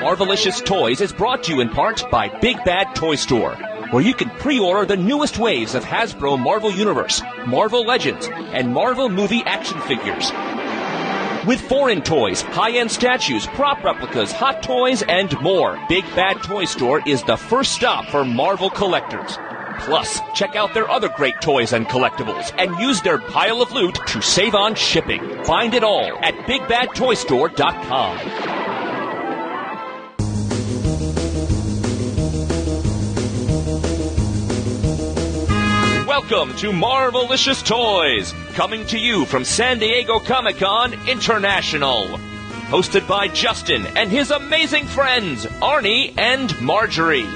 Marvelicious Toys is brought to you in part by Big Bad Toy Store, where you can pre-order the newest waves of Hasbro Marvel Universe, Marvel Legends, and Marvel movie action figures. With foreign toys, high-end statues, prop replicas, hot toys, and more, Big Bad Toy Store is the first stop for Marvel collectors. Plus, check out their other great toys and collectibles and use their pile of loot to save on shipping. Find it all at BigBadToyStore.com. Welcome to Marvelicious Toys, coming to you from San Diego Comic Con International. Hosted by Justin and his amazing friends, Arnie and Marjorie.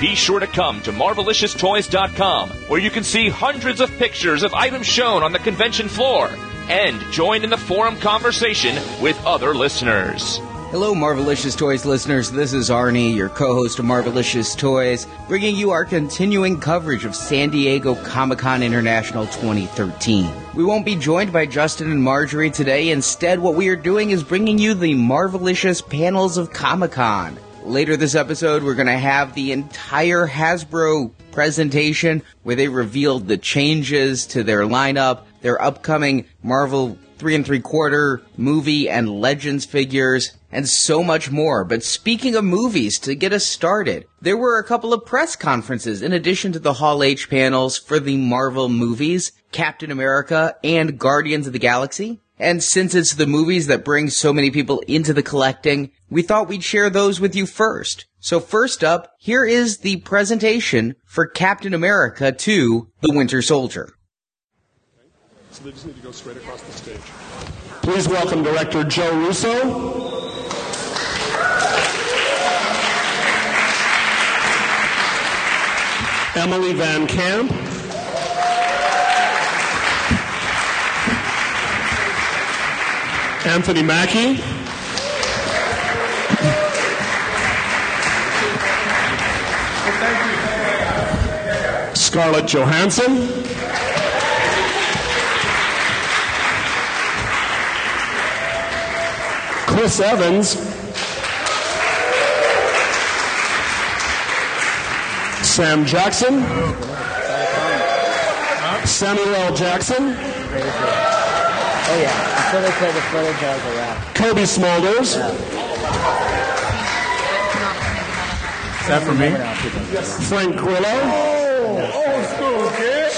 Be sure to come to MarveliciousToys.com, where you can see hundreds of pictures of items shown on the convention floor and join in the forum conversation with other listeners. Hello, Marvelicious Toys listeners. This is Arnie, your co host of Marvelicious Toys, bringing you our continuing coverage of San Diego Comic Con International 2013. We won't be joined by Justin and Marjorie today. Instead, what we are doing is bringing you the Marvelicious panels of Comic Con. Later this episode, we're going to have the entire Hasbro presentation where they revealed the changes to their lineup, their upcoming Marvel three and three quarter movie and legends figures, and so much more. But speaking of movies, to get us started, there were a couple of press conferences in addition to the Hall H panels for the Marvel movies, Captain America and Guardians of the Galaxy. And since it's the movies that bring so many people into the collecting, we thought we'd share those with you first. So first up, here is the presentation for Captain America 2, The Winter Soldier. So they just need to go straight across the stage. Please welcome director Joe Russo. Emily VanCamp. Anthony Mackie. Scarlett Johansson. Chris Evans. Sam Jackson. Samuel L. Jackson. Oh yeah, I until they play the footage of the rap. Cobie Smulders. Is that for me? Frank Grillo. Oh, old school, kid.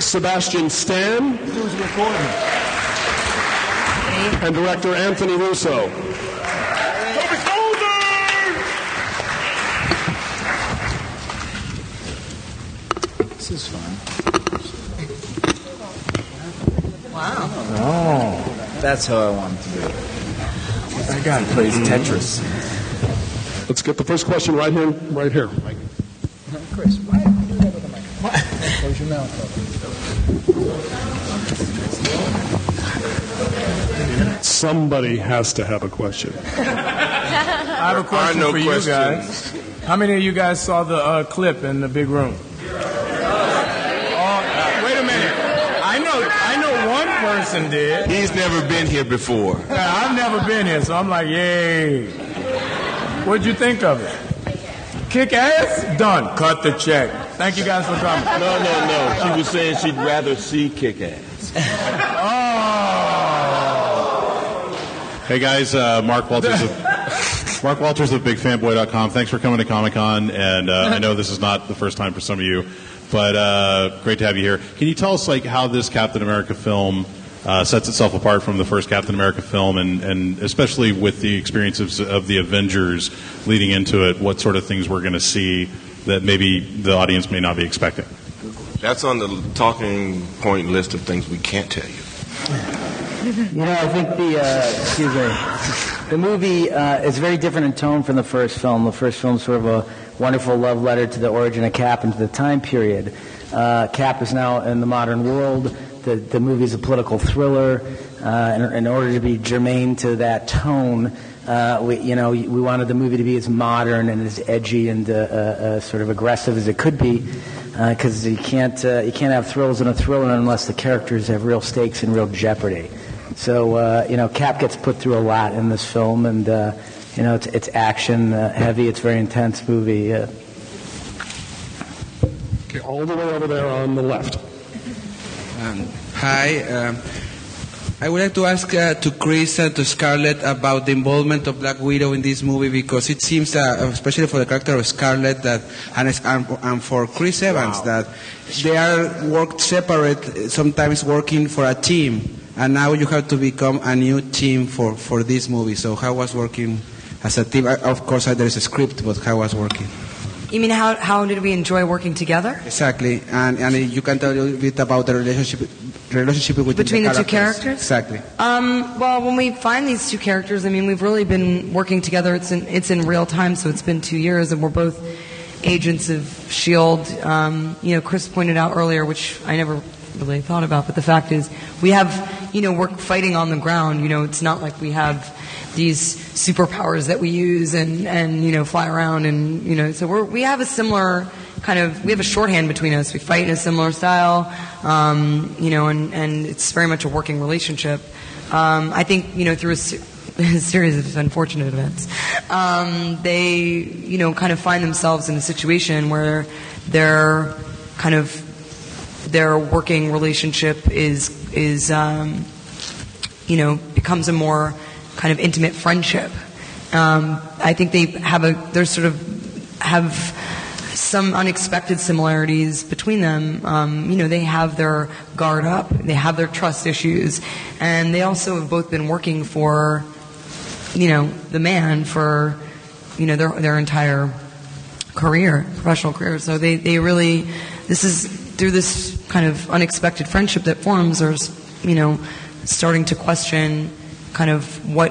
Sebastian Stan. And director Anthony Russo. This is fun. Wow. Oh, that's how I want it to be. That guy plays Tetris. Let's get the first question right here. Right here. Mike. Chris, why don't you do that with the microphone? Close your mouth. Somebody has to have a question. I have a question no for you guys. How many of you guys saw the uh, clip in the big room? Oh, wait a minute. I know, I know one person did. He's never been here before. Yeah, I've never been here, so I'm like, yay. What'd you think of it? Kick ass? Done. Cut the check. Thank you guys for coming. No, no, no. She was saying she'd rather see kick ass. Oh. Hey guys, uh, Mark Walters of Mark Walters of BigFanboy.com. Thanks for coming to Comic Con, and uh, I know this is not the first time for some of you, but uh, great to have you here. Can you tell us like how this Captain America film uh, sets itself apart from the first Captain America film, and, and especially with the experiences of the Avengers leading into it, what sort of things we're going to see that maybe the audience may not be expecting? That's on the talking point list of things we can't tell you. You know, I think the uh, excuse me, the movie uh, is very different in tone from the first film. The first film is sort of a wonderful love letter to the origin of Cap and to the time period. Uh, Cap is now in the modern world. The the movie is a political thriller. Uh, in, in order to be germane to that tone, uh, we you know we wanted the movie to be as modern and as edgy and uh, uh, uh, sort of aggressive as it could be. Because you can't uh, you can't have thrills in a thriller unless the characters have real stakes and real jeopardy. So uh, you know, Cap gets put through a lot in this film, and uh, You know, it's, it's action uh, heavy. It's a very intense movie. Uh, Okay, all the way over there on the left. Um, hi. Um, I would like to ask uh, to Chris and to Scarlett about the involvement of Black Widow in this movie because it seems that, especially for the character of Scarlett, that and, and, and for Chris Evans, that they are worked separate, sometimes working for a team, and now you have to become a new team for, for this movie. So how was working as a team? Uh, Of course, uh, there is a script, but how was working? You mean how, how did we enjoy working together? Exactly, and, and you can tell a little bit about the relationship relationship between, Between the two characters? Exactly. Um, well, when we find these two characters, I mean, we've really been working together. It's in, it's in real time, so it's been two years, and we're both agents of S.H.I.E.L.D. Um, you know, Chris pointed out earlier, which I never really thought about, but the fact is, we have, you know, we're fighting on the ground. You know, it's not like we have these superpowers that we use and, and you know, fly around and, you know, so we're, we have a similar kind of, we have a shorthand between us. We fight in a similar style, um, you know, and, and it's very much a working relationship. Um, I think, you know, through a, a series of unfortunate events, um, they, you know, kind of find themselves in a situation where they're kind of, their working relationship is, is, um, you know, becomes a more kind of intimate friendship. Um, I think they have a, they're sort of, have some unexpected similarities between them. Um, you know, they have their guard up, they have their trust issues, and they also have both been working for, you know, the man for, you know, their, their entire career, professional career. So they, they really, this is through this kind of unexpected friendship that forms, or, you know, starting to question kind of what,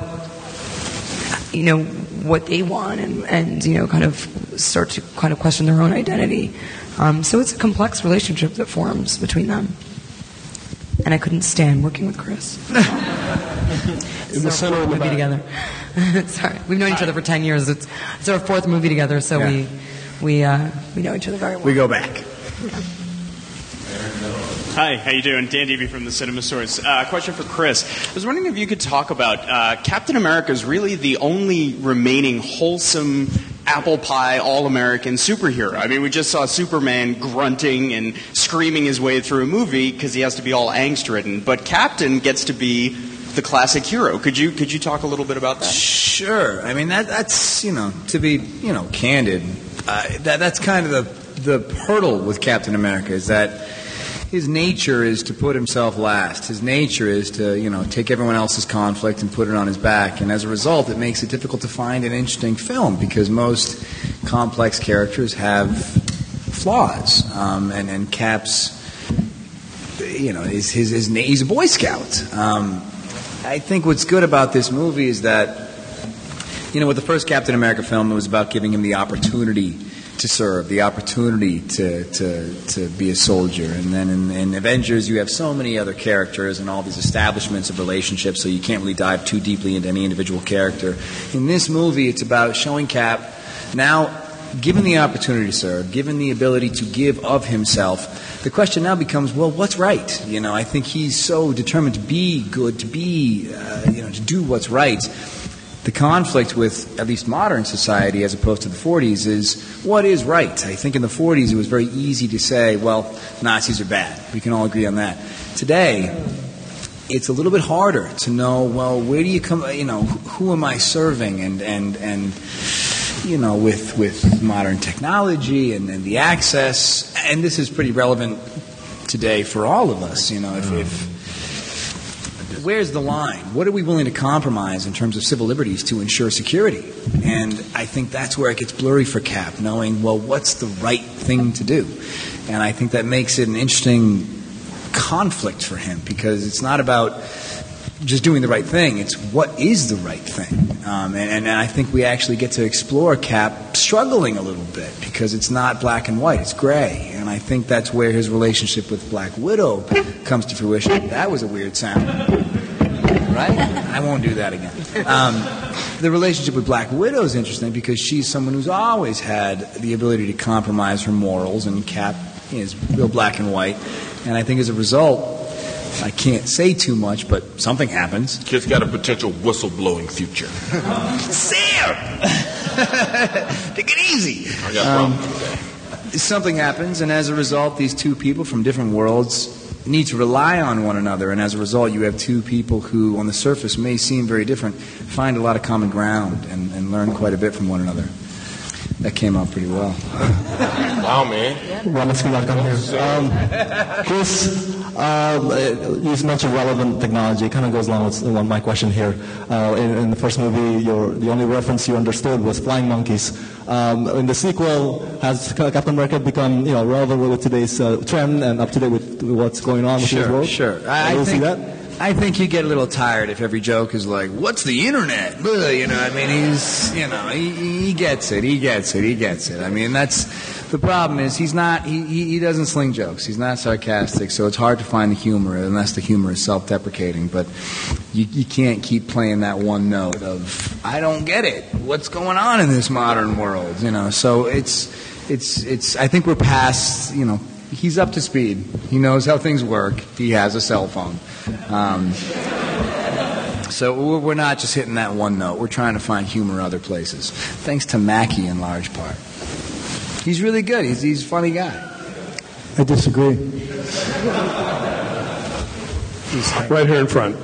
you know, what they want and, and, you know, kind of start to kind of question their own identity. Um, so it's a complex relationship that forms between them. And I couldn't stand working with Chris. In the center in the movie back. together. Sorry, we've known each other for ten years. It's it's our fourth movie together, so we we uh, we know each other very well. We go back. Hi, how you doing? Dan Devy from the Cinema Source. Uh, question for Chris. I was wondering if you could talk about uh, Captain America is really the only remaining wholesome apple pie all-American superhero. I mean, we just saw Superman grunting and screaming his way through a movie because he has to be all angst-ridden, but Captain gets to be the classic hero. Could you could you talk a little bit about that? Sure. I mean, that, that's, you know, to be, you know, candid, uh, that, that's kind of the, the hurdle with Captain America is that his nature is to put himself last. His nature is to, you know, take everyone else's conflict and put it on his back. And as a result, it makes it difficult to find an interesting film because most complex characters have flaws. Um, and, and Cap's, you know, his, his, his, he's a Boy Scout. Um, I think what's good about this movie is that, you know, with the first Captain America film, it was about giving him the opportunity to serve, the opportunity to, to, to be a soldier. And then in, in Avengers, you have so many other characters and all these establishments of relationships, so you can't really dive too deeply into any individual character. In this movie, it's about showing Cap now given the opportunity to serve, given the ability to give of himself, the question now becomes, well, what's right? You know, I think he's so determined to be good, to be, uh, you know, to do what's right. The conflict with at least modern society, as opposed to the 40s, is what is right. I think in the 40s it was very easy to say, well, Nazis are bad. We can all agree on that. Today, it's a little bit harder to know, well, where do you come, you know, who am I serving? And, and, and, you know, with, with modern technology and, and the access, and this is pretty relevant today for all of us, you know, if, if where's the line? What are we willing to compromise in terms of civil liberties to ensure security? And I think that's where it gets blurry for Cap, knowing, well, what's the right thing to do? And I think that makes it an interesting conflict for him because it's not about just doing the right thing. It's what is the right thing. Um, and, and I think we actually get to explore Cap struggling a little bit because it's not black and white, it's gray. And I think that's where his relationship with Black Widow comes to fruition. That was a weird sound. Right? I won't do that again. Um, the relationship with Black Widow is interesting because she's someone who's always had the ability to compromise her morals, and Cap is real black and white. And I think as a result, I can't say too much, but something happens. Kid's got a potential whistleblowing future. Sam! Take it easy. I got Um, problems with that. something happens, and as a result, these two people from different worlds need to rely on one another. And as a result, you have two people who, on the surface, may seem very different, find a lot of common ground and, and learn quite a bit from one another. That came out pretty well. Wow, man. Well, let's come back on here. Um, Chris, um, uh, you mentioned relevant technology. It kind of goes along with my question here. Uh, in, in the first movie, your, the only reference you understood was flying monkeys. Um, in the sequel, has Captain America become you know relevant with today's uh, trend and up to date with what's going on with today's Sure, world? sure. I, I, I think? I think you get a little tired if every joke is like, "What's the internet?" Ugh, You know, I mean, he's, you know, he, he gets it, he gets it, he gets it. I mean, that's the problem is he's not, he, he he doesn't sling jokes. He's not sarcastic, so it's hard to find the humor unless the humor is self-deprecating. But you, you can't keep playing that one note of, "I don't get it. What's going on in this modern world?" You know, so it's, it's, it's. I think we're past, you know. He's up to speed. He knows how things work. He has a cell phone. Um, so we're not just hitting that one note. We're trying to find humor other places. Thanks to Mackie in large part. He's really good. He's, he's a funny guy. I disagree. Right here in front.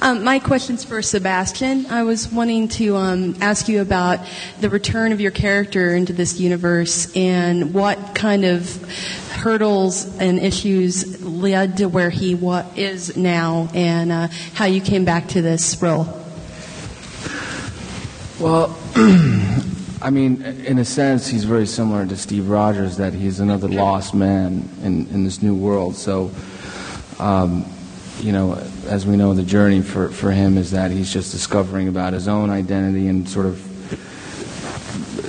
Um, my question's for Sebastian. I was wanting to um, ask you about the return of your character into this universe and what kind of hurdles and issues led to where he wa- is now and uh, how you came back to this role. Well, I mean, in a sense, he's very similar to Steve Rogers, that he's another lost man in, in this new world. So, um, you know, as we know, the journey for, for him is that he's just discovering about his own identity and sort of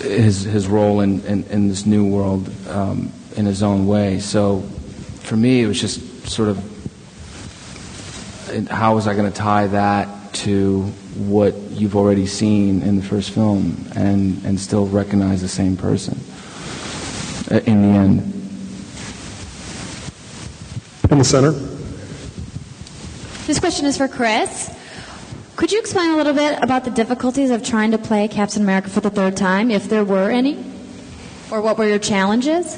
his, his role in, in, in this new world um, in his own way. So, for me, it was just sort of how was I going to tie that to what you've already seen in the first film and, and still recognize the same person uh, in the end? In the center. This question is for Chris. Could you explain a little bit about the difficulties of trying to play Captain America for the third time, if there were any? Or what were your challenges?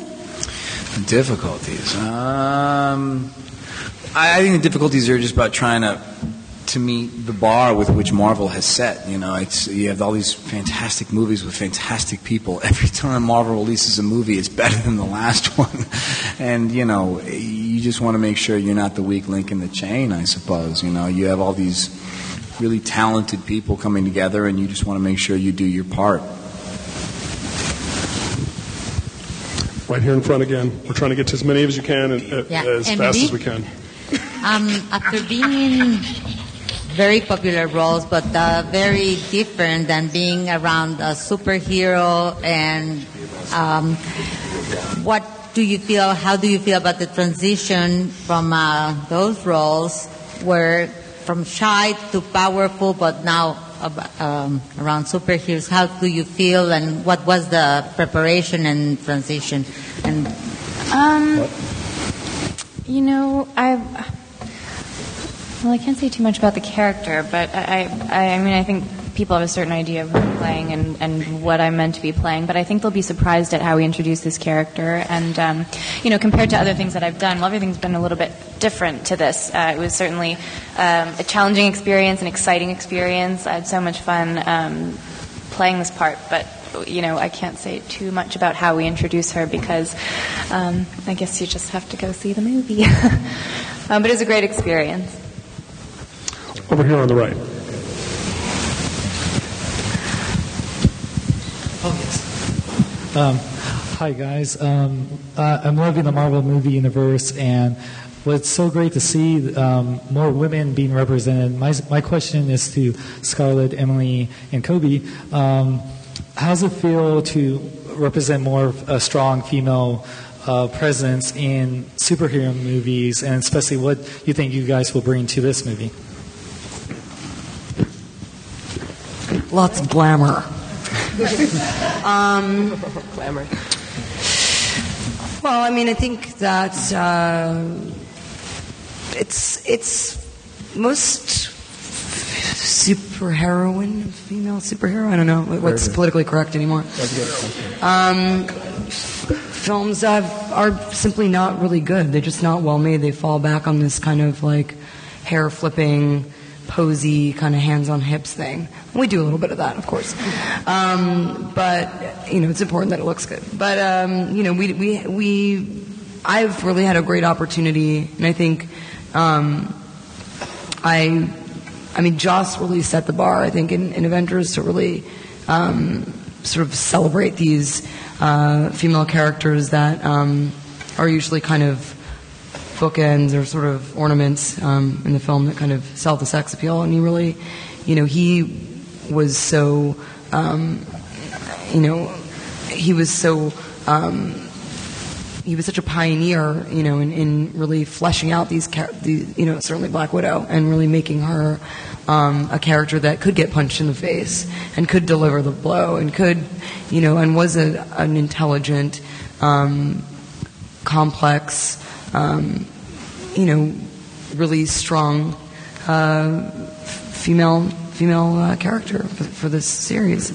Difficulties. Um, I, I think the difficulties are just about trying to to meet the bar with which Marvel has set. You know, it's you have all these fantastic movies with fantastic people. Every time Marvel releases a movie, it's better than the last one, and you know, you just want to make sure you're not the weak link in the chain. I suppose. You know, you have all these really talented people coming together, and you just want to make sure you do your part. Right here in front again. We're trying to get to as many as you can and uh, Yeah. as Emily? fast as we can. Um, after being in very popular roles, but uh, very different than being around a superhero, and um, what do you feel? How do you feel about the transition from uh, those roles, where from shy to powerful, but now um, around superheroes? How do you feel, and what was the preparation and transition? And Um, you know, I. Well, I can't say too much about the character, but I, I, I mean, I think people have a certain idea of who I'm playing and, and what I'm meant to be playing, but I think they'll be surprised at how we introduce this character. And, um, you know, compared to other things that I've done, well, everything's been a little bit different to this. Uh, it was certainly um, a challenging experience, an exciting experience. I had so much fun um, playing this part, but you know, I can't say too much about how we introduce her because um, I guess you just have to go see the movie. um, but it was a great experience. Over here on the right. Oh, yes. Um, hi guys. Um, uh, I'm loving the Marvel movie universe, and what's so great to see um, more women being represented. My my question is to Scarlett, Emily, and Cobie. Um, how does it feel to represent more of a strong female? Uh, presence in superhero movies, and especially what you think you guys will bring to this movie. Lots of glamour. um, Glamour. well, I mean, I think that uh, it's it's most superheroine, female superhero. I don't know what's politically correct anymore. Um, films have, are simply not really good. They're just not well made. They fall back on this kind of like hair flipping, posy, kind of hands on hips thing. We do a little bit of that, of course. Um, but, you know, it's important that it looks good. But, um, you know, we, we, we, I've really had a great opportunity, and I think, um, I, I mean, Joss really set the bar, I think, in, in Avengers to really um, sort of celebrate these uh, female characters that um, are usually kind of bookends or sort of ornaments um, in the film that kind of sell the sex appeal. And he really, you know, he was so, um, you know, he was so. Um, he was such a pioneer, you know, in, in really fleshing out these, the, you know, certainly Black Widow, and really making her um, a character that could get punched in the face and could deliver the blow and could, you know, and was a, an intelligent, um, complex, um, you know, really strong uh, female female uh, character for, for this series.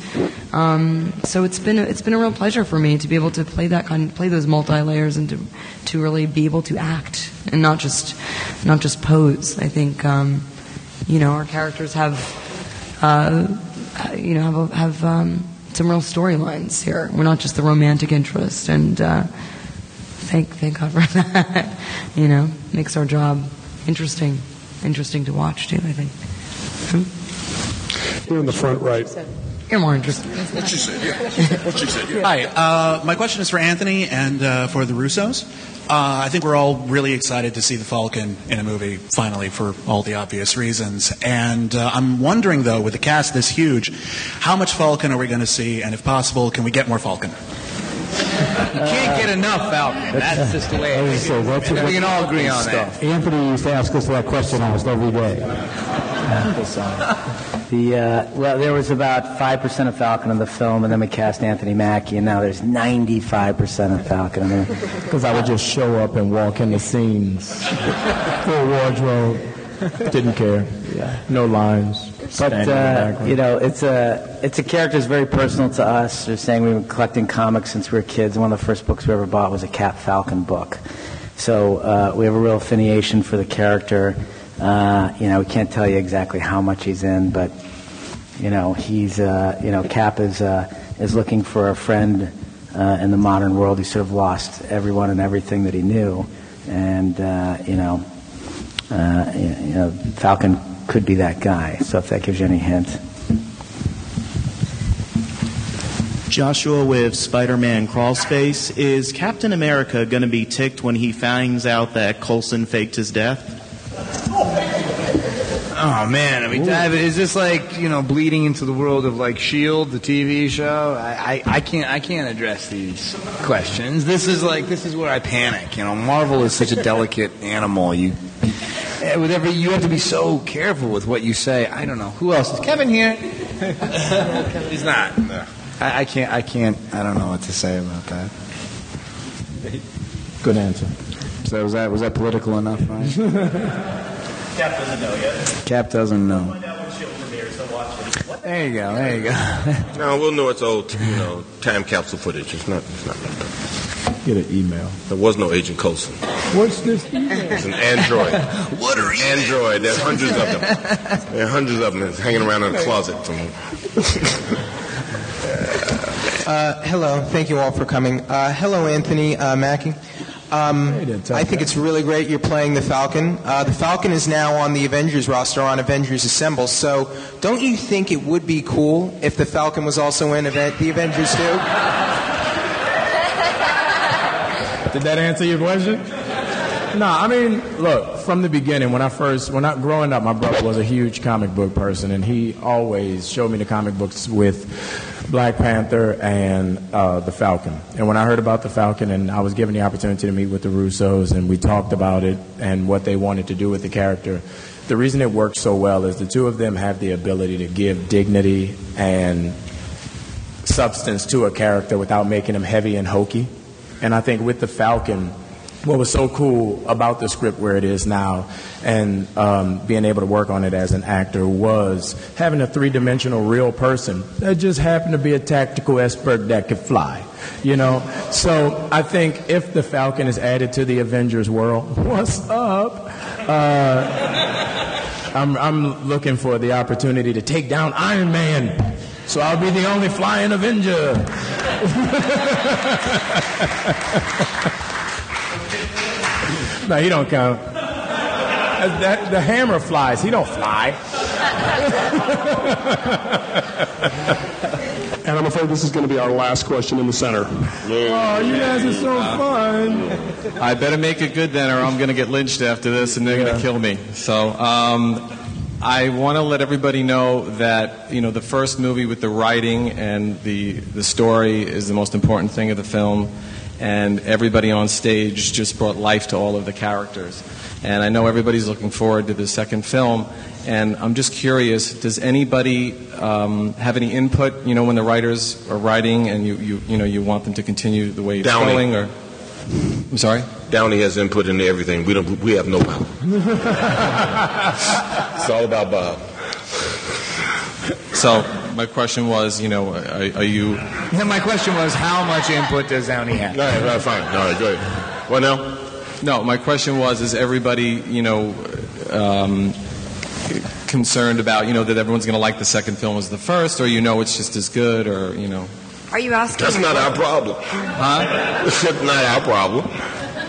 Um, so it's been a, it's been a real pleasure for me to be able to play that kind, play those multi layers, and to to really be able to act and not just not just pose. I think um, you know our characters have uh, you know have have um, some real storylines here. We're not just the romantic interest, and uh, thank thank God for that. you know, makes our job interesting interesting to watch too. I think. Hmm? Here in the front right. You're more interested. What you said, yeah. What you said, yeah. Hi, uh, my question is for Anthony and uh, for the Russos. Uh, I think we're all really excited to see the Falcon in a movie, finally, for all the obvious reasons. And uh, I'm wondering, though, with the cast this huge, how much Falcon are we going to see? And if possible, can we get more Falcon? You can't get enough Falcon. That's just the way it is. We can all agree on that. Anthony used to ask us that question almost every day. The uh, well, there was about five percent of Falcon in the film, and then we cast Anthony Mackie, and now there's 95 percent of Falcon in there. Because I would just show up and walk in the scenes. Full wardrobe. Didn't care. Yeah. No lines. But Standing in the uh, you know, it's a it's a character that's very personal to us. They're saying we've been collecting comics since we were kids. One of the first books we ever bought was a Cap Falcon book. So uh, we have a real affiliation for the character. Uh, you know, we can't tell you exactly how much he's in, but you know, he's uh, you know, Cap is uh, is looking for a friend uh, in the modern world. He sort of lost everyone and everything that he knew, and uh, you know, uh, you know, Falcon could be that guy. So if that gives you any hint. Joshua with Spider Man Crawl Space. Is Captain America going to be ticked when he finds out that Coulson faked his death? Oh man, I mean, that, is this like you know bleeding into the world of like Shield, the TV show? I, I, I can't I can't address these questions. This is like this is where I panic. You know, Marvel is such a delicate animal. You eh, with every you have to be so careful with what you say. I don't know who else is Kevin here. He's not. No. I, I can't I can't I don't know what to say about that. Good answer. So was that was that political enough? Ryan? Cap doesn't know yet. Cap doesn't know. Find out when Shield premieres, so watch it. There you go. There you go. No, we'll know it's old, you know, time capsule footage. It's not. It's not. that. Get an email. There was no Agent Coulson. What's this? It's an android. what are Android. There's hundreds of them. There are hundreds of them that's hanging around in a closet. From, Uh, hello, thank you all for coming. Uh, hello, Anthony uh, Mackie. Um, I think it's really great you're playing the Falcon. Uh, the Falcon is now on the Avengers roster on Avengers Assemble. So, don't you think it would be cool if the Falcon was also in event, the Avengers too? Did that answer your question? No, I mean, look, from the beginning, when I first, when I, growing up, my brother was a huge comic book person, and he always showed me the comic books with Black Panther and uh, the Falcon. And when I heard about the Falcon, and I was given the opportunity to meet with the Russos, and we talked about it and what they wanted to do with the character, the reason it works so well is the two of them have the ability to give dignity and substance to a character without making him heavy and hokey. And I think with the Falcon, what was so cool about the script where it is now and um, being able to work on it as an actor was having a three dimensional real person that just happened to be a tactical expert that could fly. You know, so I think if the Falcon is added to the Avengers world, what's up? Uh, I'm, I'm looking for the opportunity to take down Iron Man. So I'll be the only flying Avenger. no, he don't count. That, the hammer flies. He don't fly. And I'm afraid this is going to be our last question in the center. Oh, you guys are so fun. I better make it good then, or I'm going to get lynched after this, and they're going to kill me. So, um, I want to let everybody know that you know the first movie with the writing and the the story is the most important thing of the film, and everybody on stage just brought life to all of the characters. And I know everybody's looking forward to the second film. And I'm just curious, does anybody um, have any input? You know, when the writers are writing, and you, you you know you want them to continue the way it's Downey. going, or I'm sorry. Downey has input into everything. We don't. We have no power. it's all about Bob. So my question was, you know, are, are you? Yeah, my question was, how much input does Downey have? All right, all right, fine. All right, good. What now? No, my question was, is everybody, you know, um, concerned about, you know, that everyone's going to like the second film as the first, or you know it's just as good, or you know? Are you asking? That's not our problem. Huh? That's not our problem.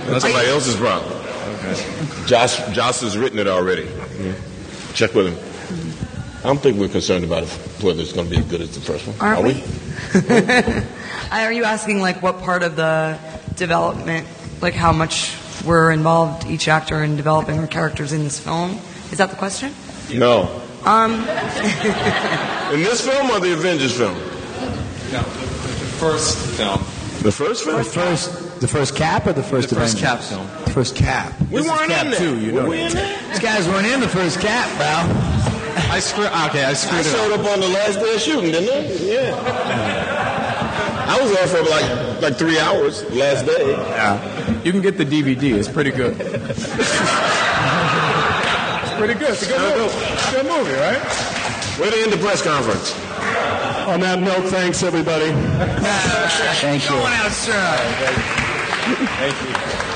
That's somebody else's problem. Okay. Josh, Josh has written it already. Yeah. Check with him. I don't think we're concerned about it, whether it's going to be as good as the first one. Aren't Are we? Are you asking like what part of the development, like how much we're involved, each actor, in developing our characters in this film? Is that the question? No. Um, In this film or the Avengers film? No, the first film. The first film? The first, the first cap or the first The first Avengers? Cap film. The first cap. We This weren't cap in there. Two, you know Were we in there? These guys weren't in the first cap, bro. I screwed. Okay, I I screwed it showed up. up on the last day of shooting, didn't I? Yeah. I was there for like like three hours last day. Yeah. You can get the DVD. It's pretty good. it's pretty good. It's a good movie. It's a good movie, right? Where to end the press conference? On that note, thanks everybody. Thank you. Going out strong. Thank you.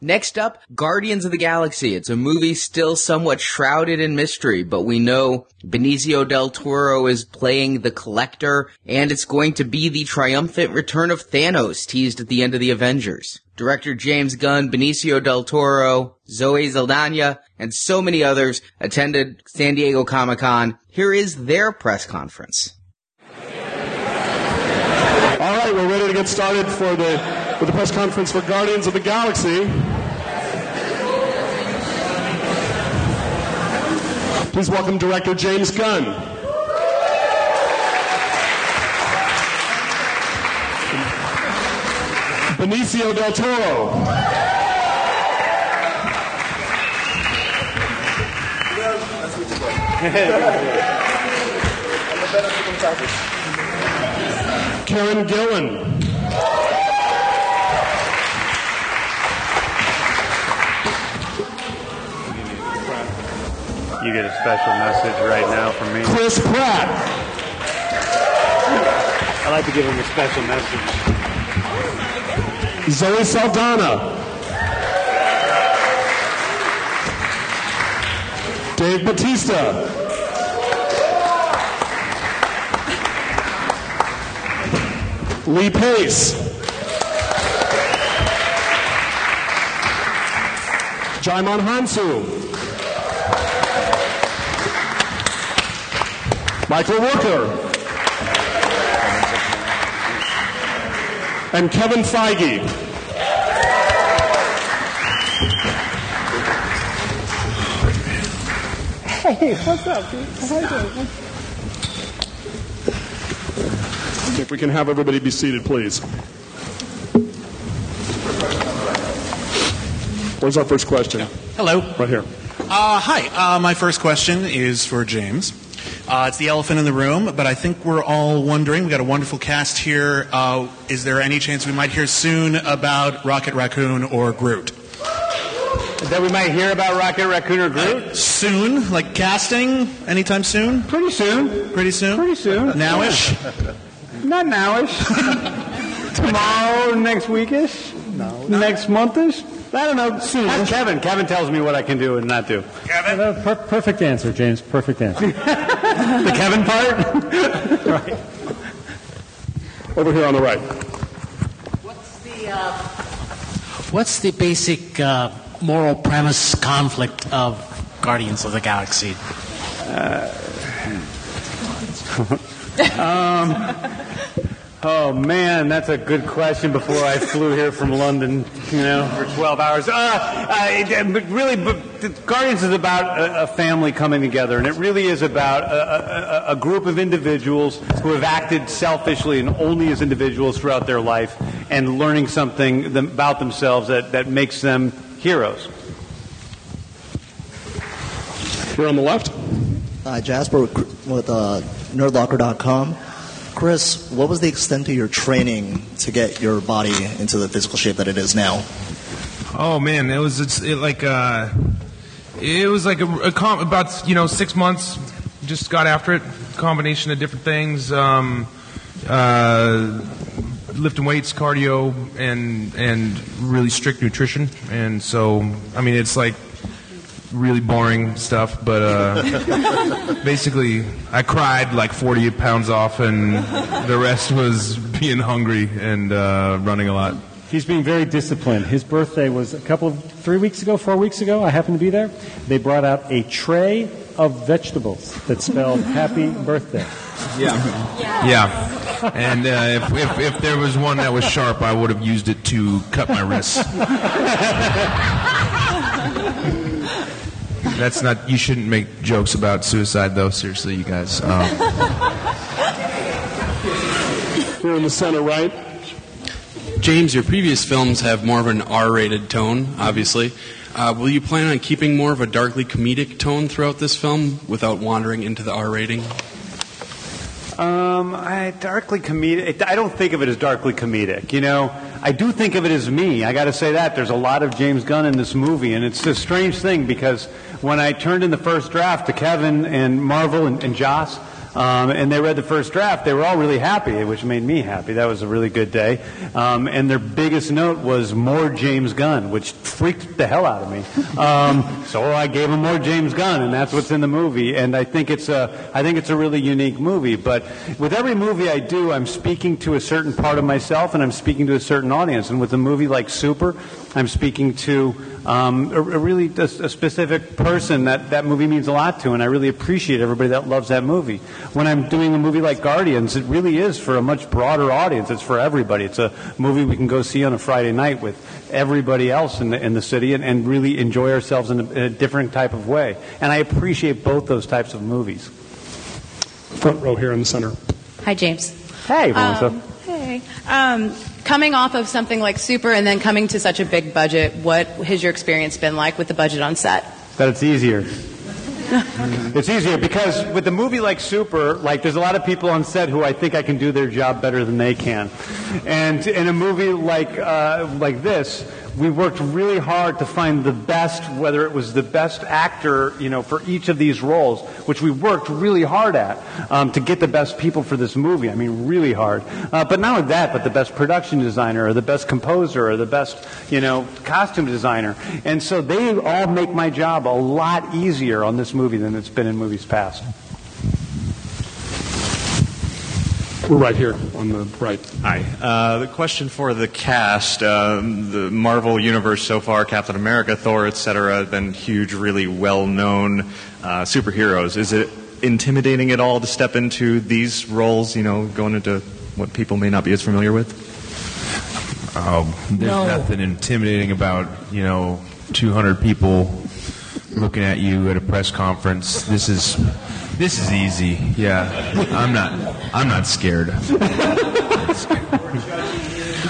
Next up, Guardians of the Galaxy. It's a movie still somewhat shrouded in mystery, but we know Benicio del Toro is playing the Collector, and it's going to be the triumphant return of Thanos teased at the end of the Avengers. Director James Gunn, Benicio del Toro, Zoe Saldana, and so many others attended San Diego Comic Con. Here is their press conference. All right, we're ready to get started for the with the press conference for Guardians of the Galaxy. Please welcome director James Gunn. Benicio del Toro. Karen Gillan. You get a special message right now from me. Chris Pratt. I'd like to give him a special message. Zoe Saldana. Dave Bautista. Lee Pace. Djimon Hounsou. Michael Rooker. And Kevin Feige. Hey, what's up, dude? How you doing? If we can have everybody be seated, please. Where's our first question? Hello. Right here. Uh, hi. Uh, my first question is for James. Uh, it's the elephant in the room, but I think we're all wondering. We've got a wonderful cast here. Uh, is there any chance we might hear soon about Rocket Raccoon or Groot? That we might hear about Rocket Raccoon or Groot? soon, like casting, anytime soon. Pretty soon. Pretty soon. Pretty soon. Nowish. Not nowish. Tomorrow, next weekish. No. Next monthish. I don't know. Soon. Ask Kevin. Kevin tells me what I can do and not do. Kevin. Uh, per- perfect answer, James. Perfect answer. the Kevin part. right. Over here on the right. What's the What's the basic uh, moral premise conflict of Guardians of the Galaxy? um, oh man, that's a good question. Before I flew here from London, you know, for 12 hours. Uh, uh, but really, but the Guardians is about a, a family coming together, and it really is about a, a, a- a group of individuals who have acted selfishly and only as individuals throughout their life, and learning something them- about themselves that, that makes them heroes. Here on the left. Uh, Jasper with, with uh, nerdlocker.com. Chris, what was the extent of your training to get your body into the physical shape that it is now? Oh man, it was it's it like uh, it was like a, a about you know six months. Just got after it. Combination of different things. Um, uh, lifting weights, cardio, and and really strict nutrition. And so, I mean, it's like really boring stuff, but uh, basically, I cried like 40 pounds off, and the rest was being hungry and uh, running a lot. He's being very disciplined. His birthday was a couple of three weeks ago, four weeks ago. I happened to be there. They brought out a tray of vegetables that spelled "Happy Birthday." Yeah. Yeah. And uh, if, if, if there was one that was sharp, I would have used it to cut my wrists. That's not. You shouldn't make jokes about suicide, though. Seriously, you guys. Um, Here in the center right. James, your previous films have more of an R-rated tone, obviously. Uh, will you plan on keeping more of a darkly comedic tone throughout this film without wandering into the R rating? Um, I, darkly comedic. I don't think of it as darkly comedic. You know, I do think of it as me. I got to say that there's a lot of James Gunn in this movie, and it's a strange thing because when I turned in the first draft to Kevin and Marvel and, and Joss. Um, and they read the first draft. They were all really happy, which made me happy. That was a really good day. Um, and their biggest note was more James Gunn, which freaked the hell out of me. Um, so I gave them more James Gunn, and that's what's in the movie. And I think it's a, I think it's a really unique movie. But with every movie I do, I'm speaking to a certain part of myself, and I'm speaking to a certain audience. And with a movie like Super, I'm speaking to um, a, a really a, a specific person that that movie means a lot to, and I really appreciate everybody that loves that movie. When I'm doing a movie like Guardians, it really is for a much broader audience. It's for everybody. It's a movie we can go see on a Friday night with everybody else in the, in the city and, and really enjoy ourselves in a, in a different type of way. And I appreciate both those types of movies. Front row here in the center. Hi, James. Hey, Melissa. Um, hey. Um, coming off of something like Super and then coming to such a big budget, what has your experience been like with the budget on set? that it's easier. it's easier because with a movie like Super, like there's a lot of people on set who I think I can do their job better than they can, and in a movie like uh, like this, we worked really hard to find the best, whether it was the best actor, you know, for each of these roles, which we worked really hard at um, to get the best people for this movie. I mean, really hard. Uh, but not only that, but the best production designer, or the best composer, or the best, you know, costume designer. And so they all make my job a lot easier on this movie than it's been in movies past. We're right here on the right. Hi. Uh, the question for the cast: um, the Marvel universe so far, Captain America, Thor, etc., have been huge, really well-known uh, superheroes. Is it intimidating at all to step into these roles? You know, going into what people may not be as familiar with. Oh, there's No. nothing intimidating about you know 200 people looking at you at a press conference. This is this is easy. Yeah, I'm not I'm not scared.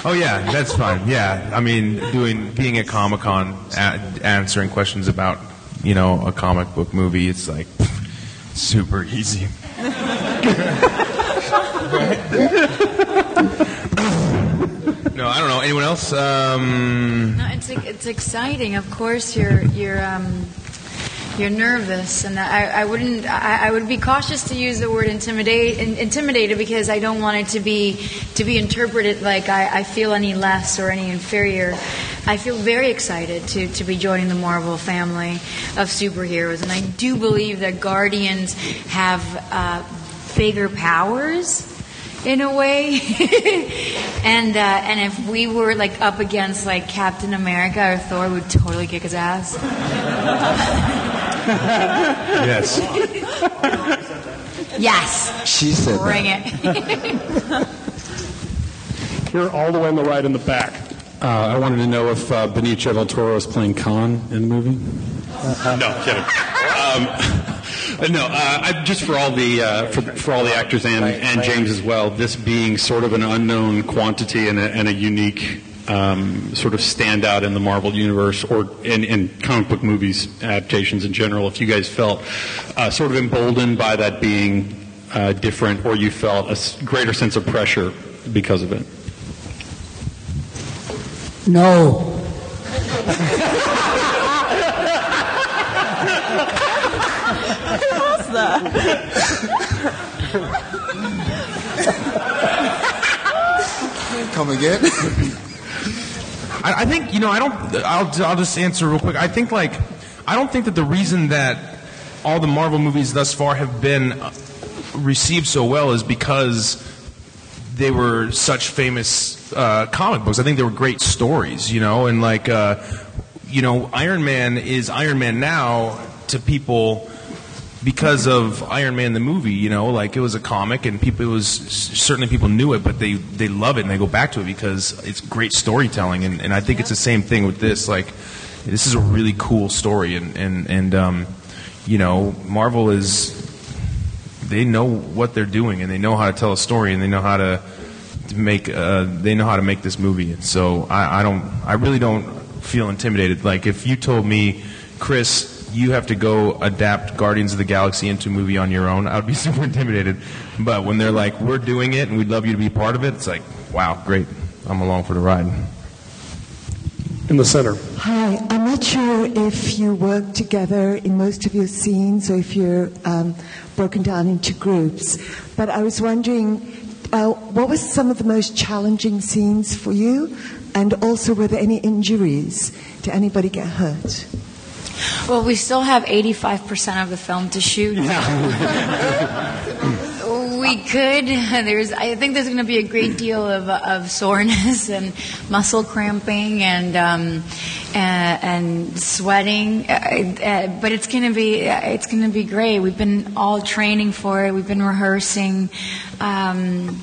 Oh yeah, that's fine. Yeah, I mean, doing being at Comic Con, a- answering questions about you know a comic book movie. It's like Super easy. no, I don't know. Anyone else? Um, No, it's it's exciting. Of course, you're you're um, you're nervous, and I, I wouldn't. I, I would be cautious to use the word intimidate in, intimidated because I don't want it to be to be interpreted like I, I feel any less or any inferior. I feel very excited to to be joining the Marvel family of superheroes, and I do believe that Guardians have uh, bigger powers in a way. and uh, and if we were like up against like Captain America or Thor, we'd totally kick his ass. yes. Yes. She said Bring it. Here, all the way on the right in the back. Uh, I wanted to know if uh, Benicio del Toro is playing Khan in the movie. no, kidding. Um, no, uh, I, just for all the uh, for, for all the actors and, and James as well. This being sort of an unknown quantity and a, and a unique um, sort of stand out in the Marvel universe or in, in comic book movies adaptations in general. If you guys felt uh, sort of emboldened by that being uh, different, or you felt a greater sense of pressure because of it. No. What's Come again? I, I think you know. I don't. I'll. I'll just answer real quick. I think like. I don't think that the reason that all the Marvel movies thus far have been uh, received so well is because they were such famous uh, comic books. I think they were great stories, you know, and like, uh, you know, Iron Man is Iron Man now to people because of Iron Man the movie. You know, like it was a comic, and people it was certainly people knew it, but they they love it and they go back to it because it's great storytelling. And, and I think it's the same thing with this. Like, this is a really cool story, and and and um, you know, Marvel is they know what they're doing and they know how to tell a story and they know how to, to make uh, they know how to make this movie. So I, I don't I really don't feel intimidated. Like if you told me, Chris, you have to go adapt Guardians of the Galaxy into a movie on your own, I would be super intimidated. But when they're like, we're doing it and we'd love you to be part of it, it's like, wow, great, I'm along for the ride. In the center. Hi, I'm not sure if you work together in most of your scenes or if you're um, broken down into groups, but I was wondering uh, what was some of the most challenging scenes for you, and also were there any injuries? Did anybody get hurt? Well, we still have 85% of the film to shoot. we could. There's, I think there's going to be a great deal of, of soreness and muscle cramping and um, and, and sweating, uh, uh, but it's going to be it's going to be great. We've been all training for it. We've been rehearsing. Um,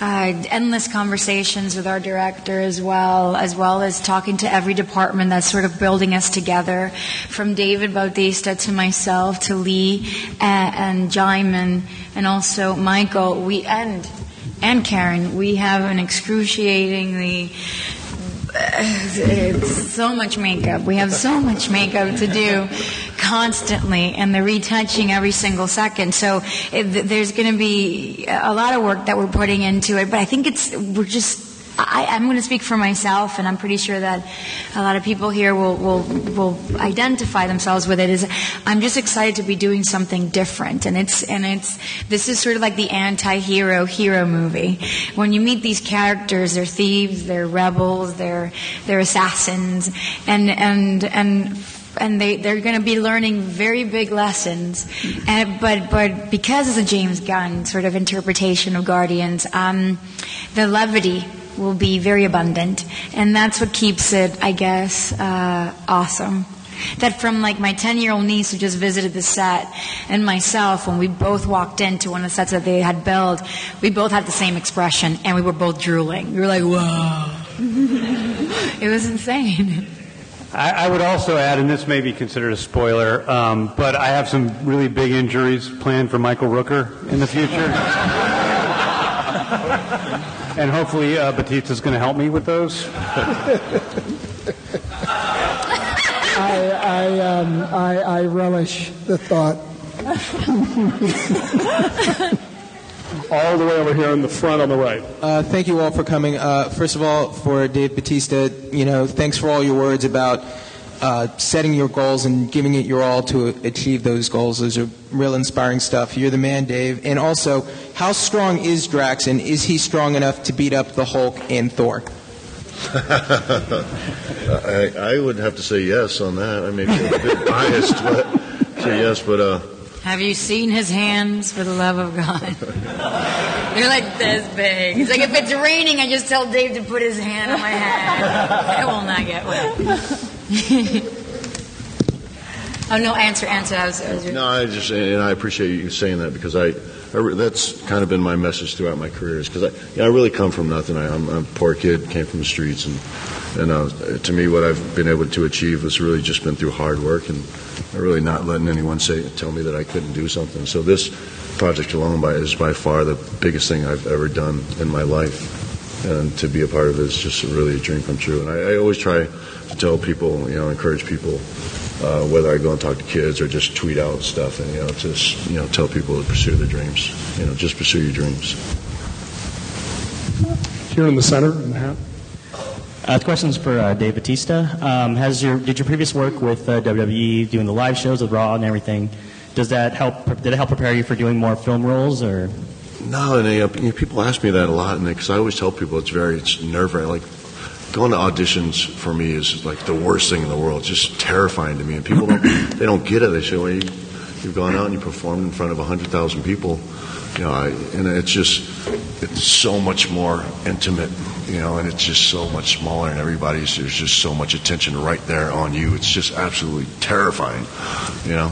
uh, endless conversations with our director as well, as well as talking to every department that's sort of building us together, from David Bautista to myself to Lee and, and Djimon and also Michael. We and and Karen. We have an excruciatingly it's so much makeup. We have so much makeup to do constantly, and the retouching every single second. So it, there's going to be a lot of work that we're putting into it. But I think it's we're just. I, I'm going to speak for myself, and I'm pretty sure that a lot of people here will, will will identify themselves with it. Is I'm just excited to be doing something different, and it's and it's this is sort of like the anti-hero hero movie. When you meet these characters, they're thieves, they're rebels, they're they're assassins, and and and and they, they're going to be learning very big lessons. And, but, but because it's a James Gunn sort of interpretation of Guardians, um, the levity will be very abundant. And that's what keeps it, I guess, uh, awesome. That from like my 10 year old niece who just visited the set and myself, when we both walked into one of the sets that they had built, we both had the same expression and we were both drooling. We were like, whoa. it was insane. I, I would also add, and this may be considered a spoiler, um, but I have some really big injuries planned for Michael Rooker in the future. and hopefully uh, Bautista's going to help me with those. I, I, um, I, I relish the thought All the way over here in the front on the right. Uh, thank you all for coming. Uh, first of all, for Dave Bautista, you know, thanks for all your words about uh, setting your goals and giving it your all to achieve those goals. Those are real inspiring stuff. You're the man, Dave. And also, how strong is Drax, and is he strong enough to beat up the Hulk and Thor? I, I would have to say yes on that. I may be a bit biased, but say yes. But uh, Have you seen his hands, for the love of God? They're like this big. It's like if it's raining, I just tell Dave to put his hand on my head. I will not get wet. oh no, answer, answer. I was, I was no, I just and I appreciate you saying that because I, I that's kind of been my message throughout my career is because I, you know, I really come from nothing. I, I'm, I'm a poor kid, came from the streets, and and uh, to me, what I've been able to achieve has really just been through hard work and really not letting anyone say tell me that I couldn't do something. So this project alone by is by far the biggest thing I've ever done in my life, and to be a part of it is just really a dream come true. And I, I always try to tell people, you know, encourage people, uh, whether I go and talk to kids or just tweet out stuff, and you know, just you know, tell people to pursue their dreams. You know, just pursue your dreams. Here in the center, in the hat. Uh, the question's for uh, Dave Bautista. Um, has your did your previous work with uh, WWE doing the live shows with Raw and everything? Does that help? Did it help prepare you for doing more film roles, or? No, and uh, you know, people ask me that a lot, and because I always tell people it's very it's nerve wracking. Like going to auditions for me is like the worst thing in the world. It's just terrifying to me, and people don't they don't get it. They say, "Well, you, you've gone out and you performed in front of hundred thousand people." You know, I, and it's just it's so much more intimate. You know, and it's just so much smaller, and everybody's there's just so much attention right there on you. It's just absolutely terrifying. You know.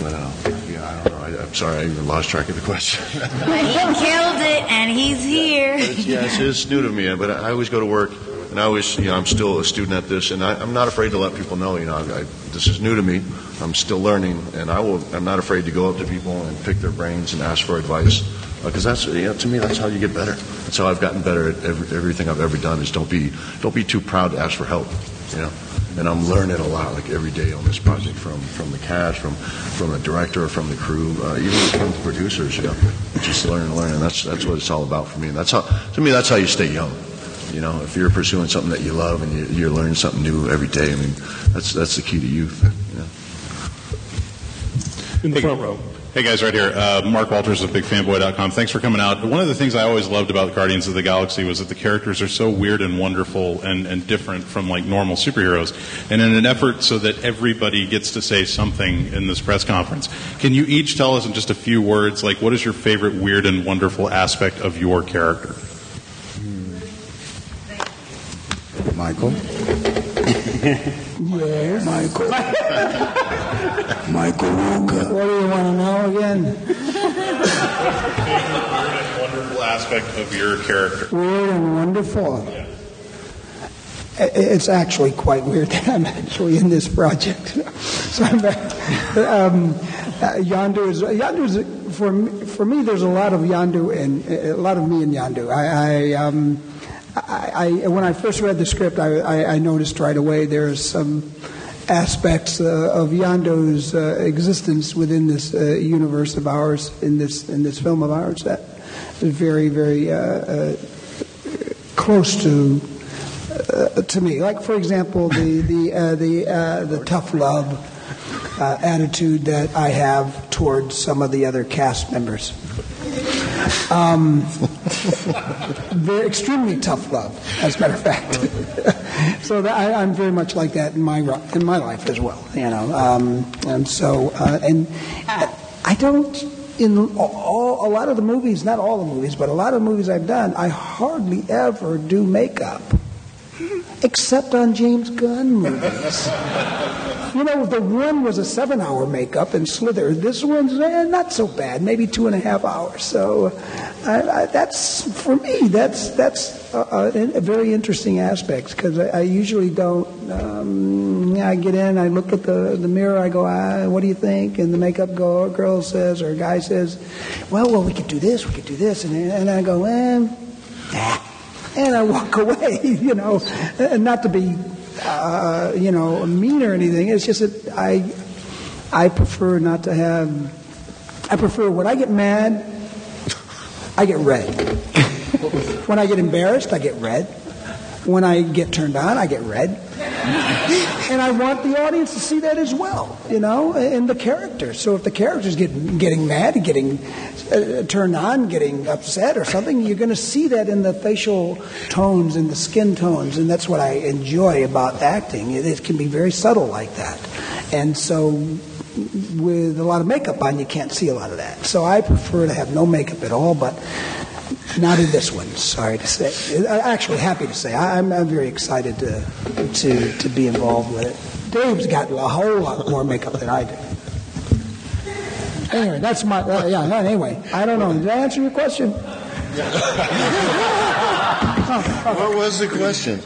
But uh, yeah, I don't know. I, I'm sorry, I even lost track of the question. But he killed it, and he's here. It's- yeah, it's, it's new to me, but I always go to work, and I always, you know, I'm still a student at this, and I, I'm not afraid to let people know, you know, I, I, this is new to me. I'm still learning, and I will. I'm not afraid to go up to people and pick their brains and ask for advice, because that's, you know, to me, that's how you get better. That's how I've gotten better at every, everything I've ever done. Is don't be, don't be too proud to ask for help, you know. And I'm learning a lot, like every day on this project, from from the cast, from from the director, from the crew, uh, even from the producers. You know, just learn and learn, that's that's what it's all about for me. And that's how, to me, that's how you stay young. You know, if you're pursuing something that you love and you, you're learning something new every day, I mean, that's that's the key to youth. You know. In the front row. Hey guys, right here. Uh, Mark Walters of BigFanboy.com. Thanks for coming out. One of the things I always loved about Guardians of the Galaxy was that the characters are so weird and wonderful and, and different from like normal superheroes. And in an effort so that everybody gets to say something in this press conference, can you each tell us in just a few words, like what is your favorite weird and wonderful aspect of your character? Michael. Yes. Michael. Michael Rooker. What do you want to know again? Weird and wonderful aspect of your character. Weird and wonderful. I- It's actually quite weird that I'm actually in this project. so I'm, um, uh, Yondu is Yondu is for me, for me. There's a lot of Yondu and a lot of me in Yondu. I, I, um, I, I when I first read the script, I, I, I noticed right away there's some aspects uh, of Yondu's uh, existence within this uh, universe of ours, in this in this film of ours, that is very very uh, uh, close to to me. Like for example, the the the the tough love attitude that I have towards some of the other cast members. Um, they're extremely tough love, as a matter of fact. so that, I, I'm very much like that in my in my life as well. You know, um, and so uh, and I don't in all, a lot of the movies, not all the movies, but a lot of the movies I've done, I hardly ever do makeup, except on James Gunn movies. You know, the one was a seven-hour makeup in Slither. This one's eh, not so bad, maybe two and a half hours. So, I, I, that's for me. That's that's a, a, a very interesting aspect because I, I usually don't. Um, I get in, I look at the the mirror, I go, ah, "What do you think?" And the makeup go, girl says or guy says, "Well, well, we could do this, we could do this," and and I go, eh, and I walk away. You know, and not to be uh, you know, mean or anything. It's just that I, I prefer not to have. I prefer when I get mad, I get red. when I get embarrassed, I get red. When I get turned on, I get red. and I want the audience to see that as well, you know, in the character. So if the character's getting getting mad, getting uh, turned on, getting upset or something, you're going to see that in the facial tones and the skin tones, and that's what I enjoy about acting. It, it can be very subtle like that, and so with a lot of makeup on, you can't see a lot of that. So I prefer to have no makeup at all, but not in this one. Sorry to say. Uh, Actually, happy to say. I- I'm, I'm very excited to, to to be involved with it. Dave's got a whole lot more makeup than I do. Anyway, that's my uh, yeah. no, Anyway, I don't know. Did I answer your question? What was the question?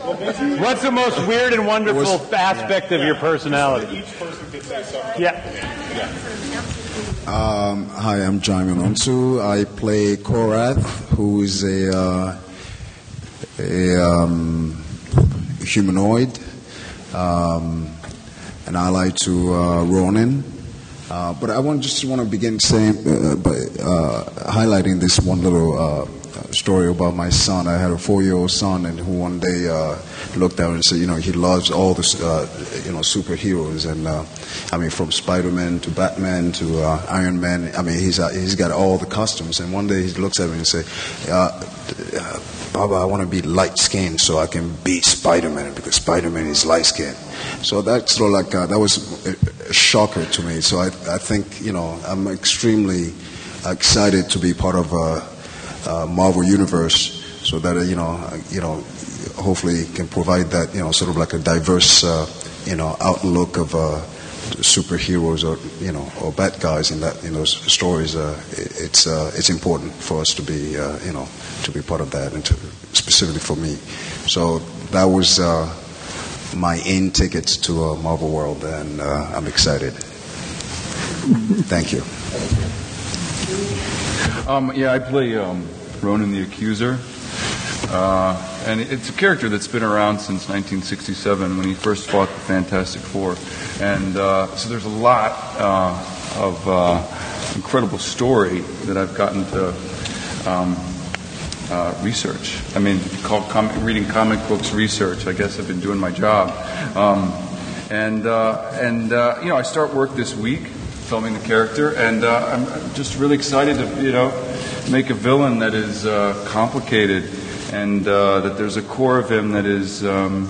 What's the most weird and wonderful aspect of your personality? each person could say something Yeah. Um, hi, I'm Djimon Hounsou. I play Korath, who is a, uh, a um, humanoid, um, an ally to uh, Ronan. Uh, but I want just want to begin saying uh, by uh, highlighting this one little uh, story about my son. I had a four-year-old son, and who one day uh, looked at me and said, you know, he loves all the uh, you know superheroes, and uh, I mean from Spider-Man to Batman to uh, Iron Man. I mean he's uh, he's got all the costumes, and one day he looks at me and say, uh, Baba, I want to be light-skinned so I can beat Spider-Man because Spider-Man is light-skinned. So that's sort of like that was a, a shocker to me. So I I think you know I'm extremely excited to be part of. Uh, uh, Marvel Universe, so that uh, you know, uh, you know, hopefully can provide that you know sort of like a diverse uh, you know outlook of uh, superheroes or you know or bad guys in that in those stories. Uh, it's uh, it's important for us to be you know to be part of that and to, specifically for me. So that was. My in tickets to Marvel World, and I'm excited. Thank you. Um, yeah, I play um, Ronan the Accuser. Uh, and it's a character that's been around since 1967 when he first fought the Fantastic Four. And uh, so there's a lot uh, of uh, incredible story that I've gotten to um, uh, research. I mean, com- reading comic books research. I guess I've been doing my job. Um, and uh, and you know, I start work this week filming the character, and uh, I'm just really excited to you know make a villain that is uh, complicated, and uh, that there's a core of him that is um,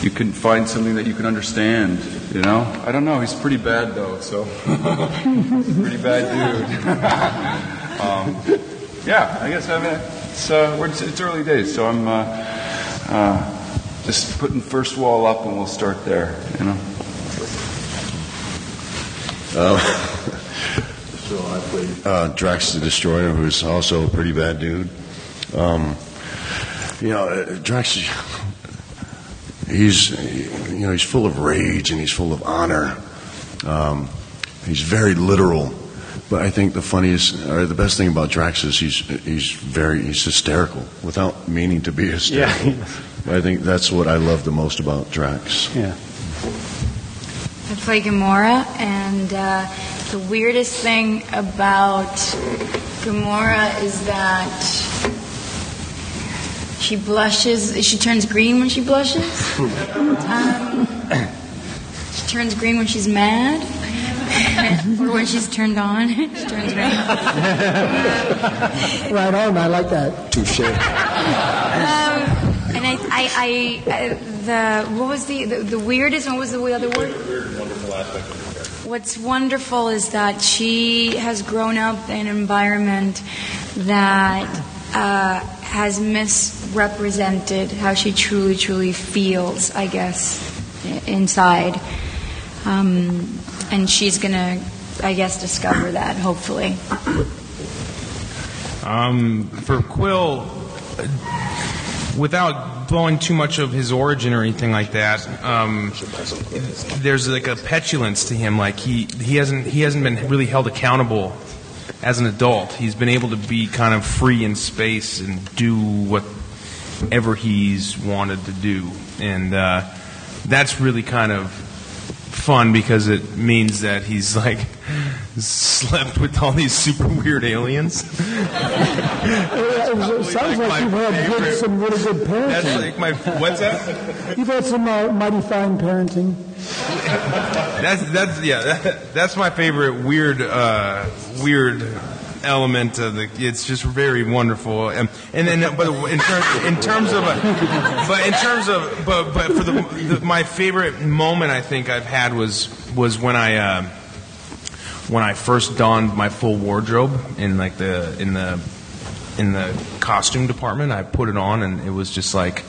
you can find something that you can understand. You know, I don't know. He's pretty bad though, so pretty bad dude. um, yeah, I guess I mean it's uh, it's early days, so I'm uh, uh, just putting first wall up, and we'll start there. You know. Uh, so I played uh, Drax the Destroyer, who's also a pretty bad dude. Um, you know, uh, Drax, is- he's you know he's full of rage and he's full of honor. Um, he's very literal, but I think the funniest or the best thing about Drax is he's he's very he's hysterical without meaning to be hysterical. Yeah. I think that's what I love the most about Drax. Yeah. I play Gamora, and uh, the weirdest thing about Gamora is that she blushes. She turns green when she blushes. Um, she turns green when she's mad, or when she's turned on. she turns green. Right on. I like that. Touche. Um, and I, I, I, I, the what was the, the the weirdest? What was the other word? What's wonderful is that she has grown up in an environment that uh, has misrepresented how she truly, truly feels, I guess, inside. Um, and she's going to, I guess, discover that, hopefully. Um, for Quill, uh, without blowing too much of his origin or anything like that, um, there's like a petulance to him. Like he he hasn't he hasn't been really held accountable as an adult. He's been able to be kind of free in space and do whatever he's wanted to do, and uh, that's really kind of fun because it means that he's like slept with all these super weird aliens. it sounds like you've had good, some really good parenting. That's like my what's that? You've had some uh, mighty fine parenting. That's that's yeah. That, that's my favorite weird uh, weird element of the. It's just very wonderful. And and then but in terms in terms of uh, but in terms of but but for the, the my favorite moment I think I've had was was when I. Uh, when I first donned my full wardrobe in like the in the in the costume department, I put it on and it was just like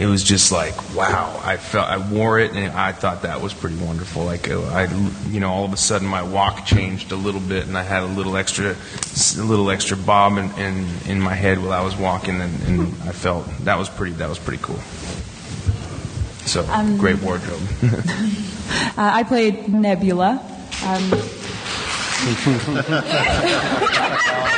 it was just like wow i felt i wore it and i thought that was pretty wonderful. Like uh, i you know all of a sudden my walk changed a little bit and i had a little extra a little extra bob in in, in my head while i was walking and, and i felt that was pretty that was pretty cool. So Um, great wardrobe. Uh, I played Nebula. Um,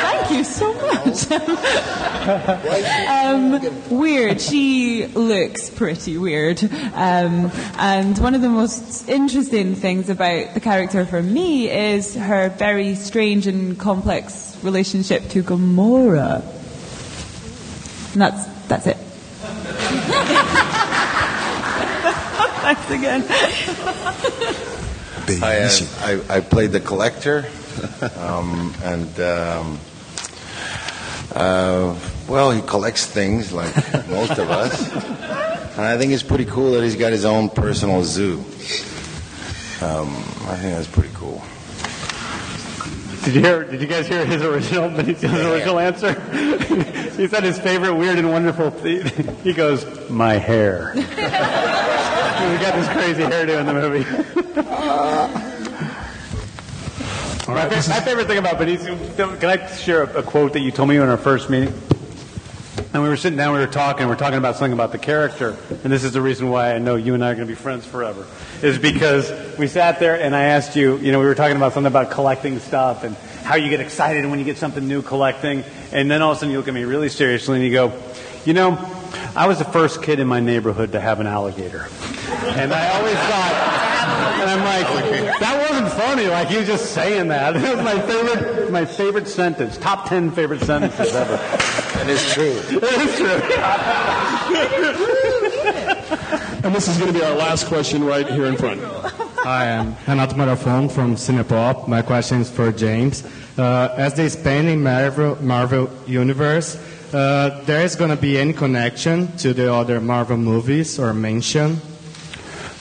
Thank you so much. um, weird. She looks pretty weird. Um, and one of the most interesting things about the character for me is her very strange and complex relationship to Gamora. And that's that's it. Thanks again. Hi, uh, I, I played the collector, um, and um, uh, well, he collects things like most of us, and I think it's pretty cool that he's got his own personal zoo. Um, I think that's pretty cool. Did you hear? Did you guys hear his original his original answer? he said his favorite weird and wonderful. Thing. He goes, "My hair." We got this crazy hairdo in the movie. my, fa- my favorite thing about Benicio. Can I share a, a quote that you told me in our first meeting? And we were sitting down, we were talking, we are talking about something about the character, and this is the reason why I know you and I are going to be friends forever, is because we sat there and I asked you, you know, we were talking about something about collecting stuff and how you get excited when you get something new collecting, and then all of a sudden you look at me really seriously and you go, you know, I was the first kid in my neighborhood to have an alligator. And I always thought, and I'm like, that wasn't funny. Like you just saying that. It was my favorite, my favorite sentence. Top ten favorite sentences ever. That is true. It is true. And this is going to be our last question right here in front. Hi, I'm Renato Marafon from Cinepop. My question is for James. Uh, as they expand in Marvel, Marvel universe, uh, there is going to be any connection to the other Marvel movies or mention?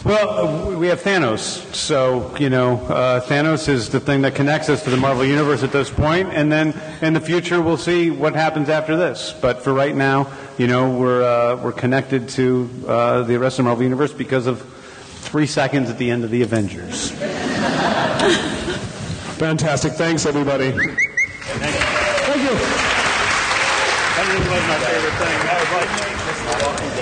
Well, uh, we have Thanos. So, you know, uh, Thanos is the thing that connects us to the Marvel Universe at this point, and then in the future we'll see what happens after this. But for right now, you know, we're, uh, we're connected to uh, the rest of the Marvel Universe because of three seconds at the end of the Avengers. Fantastic. Thanks, everybody. Thank you. That really was my favorite thing.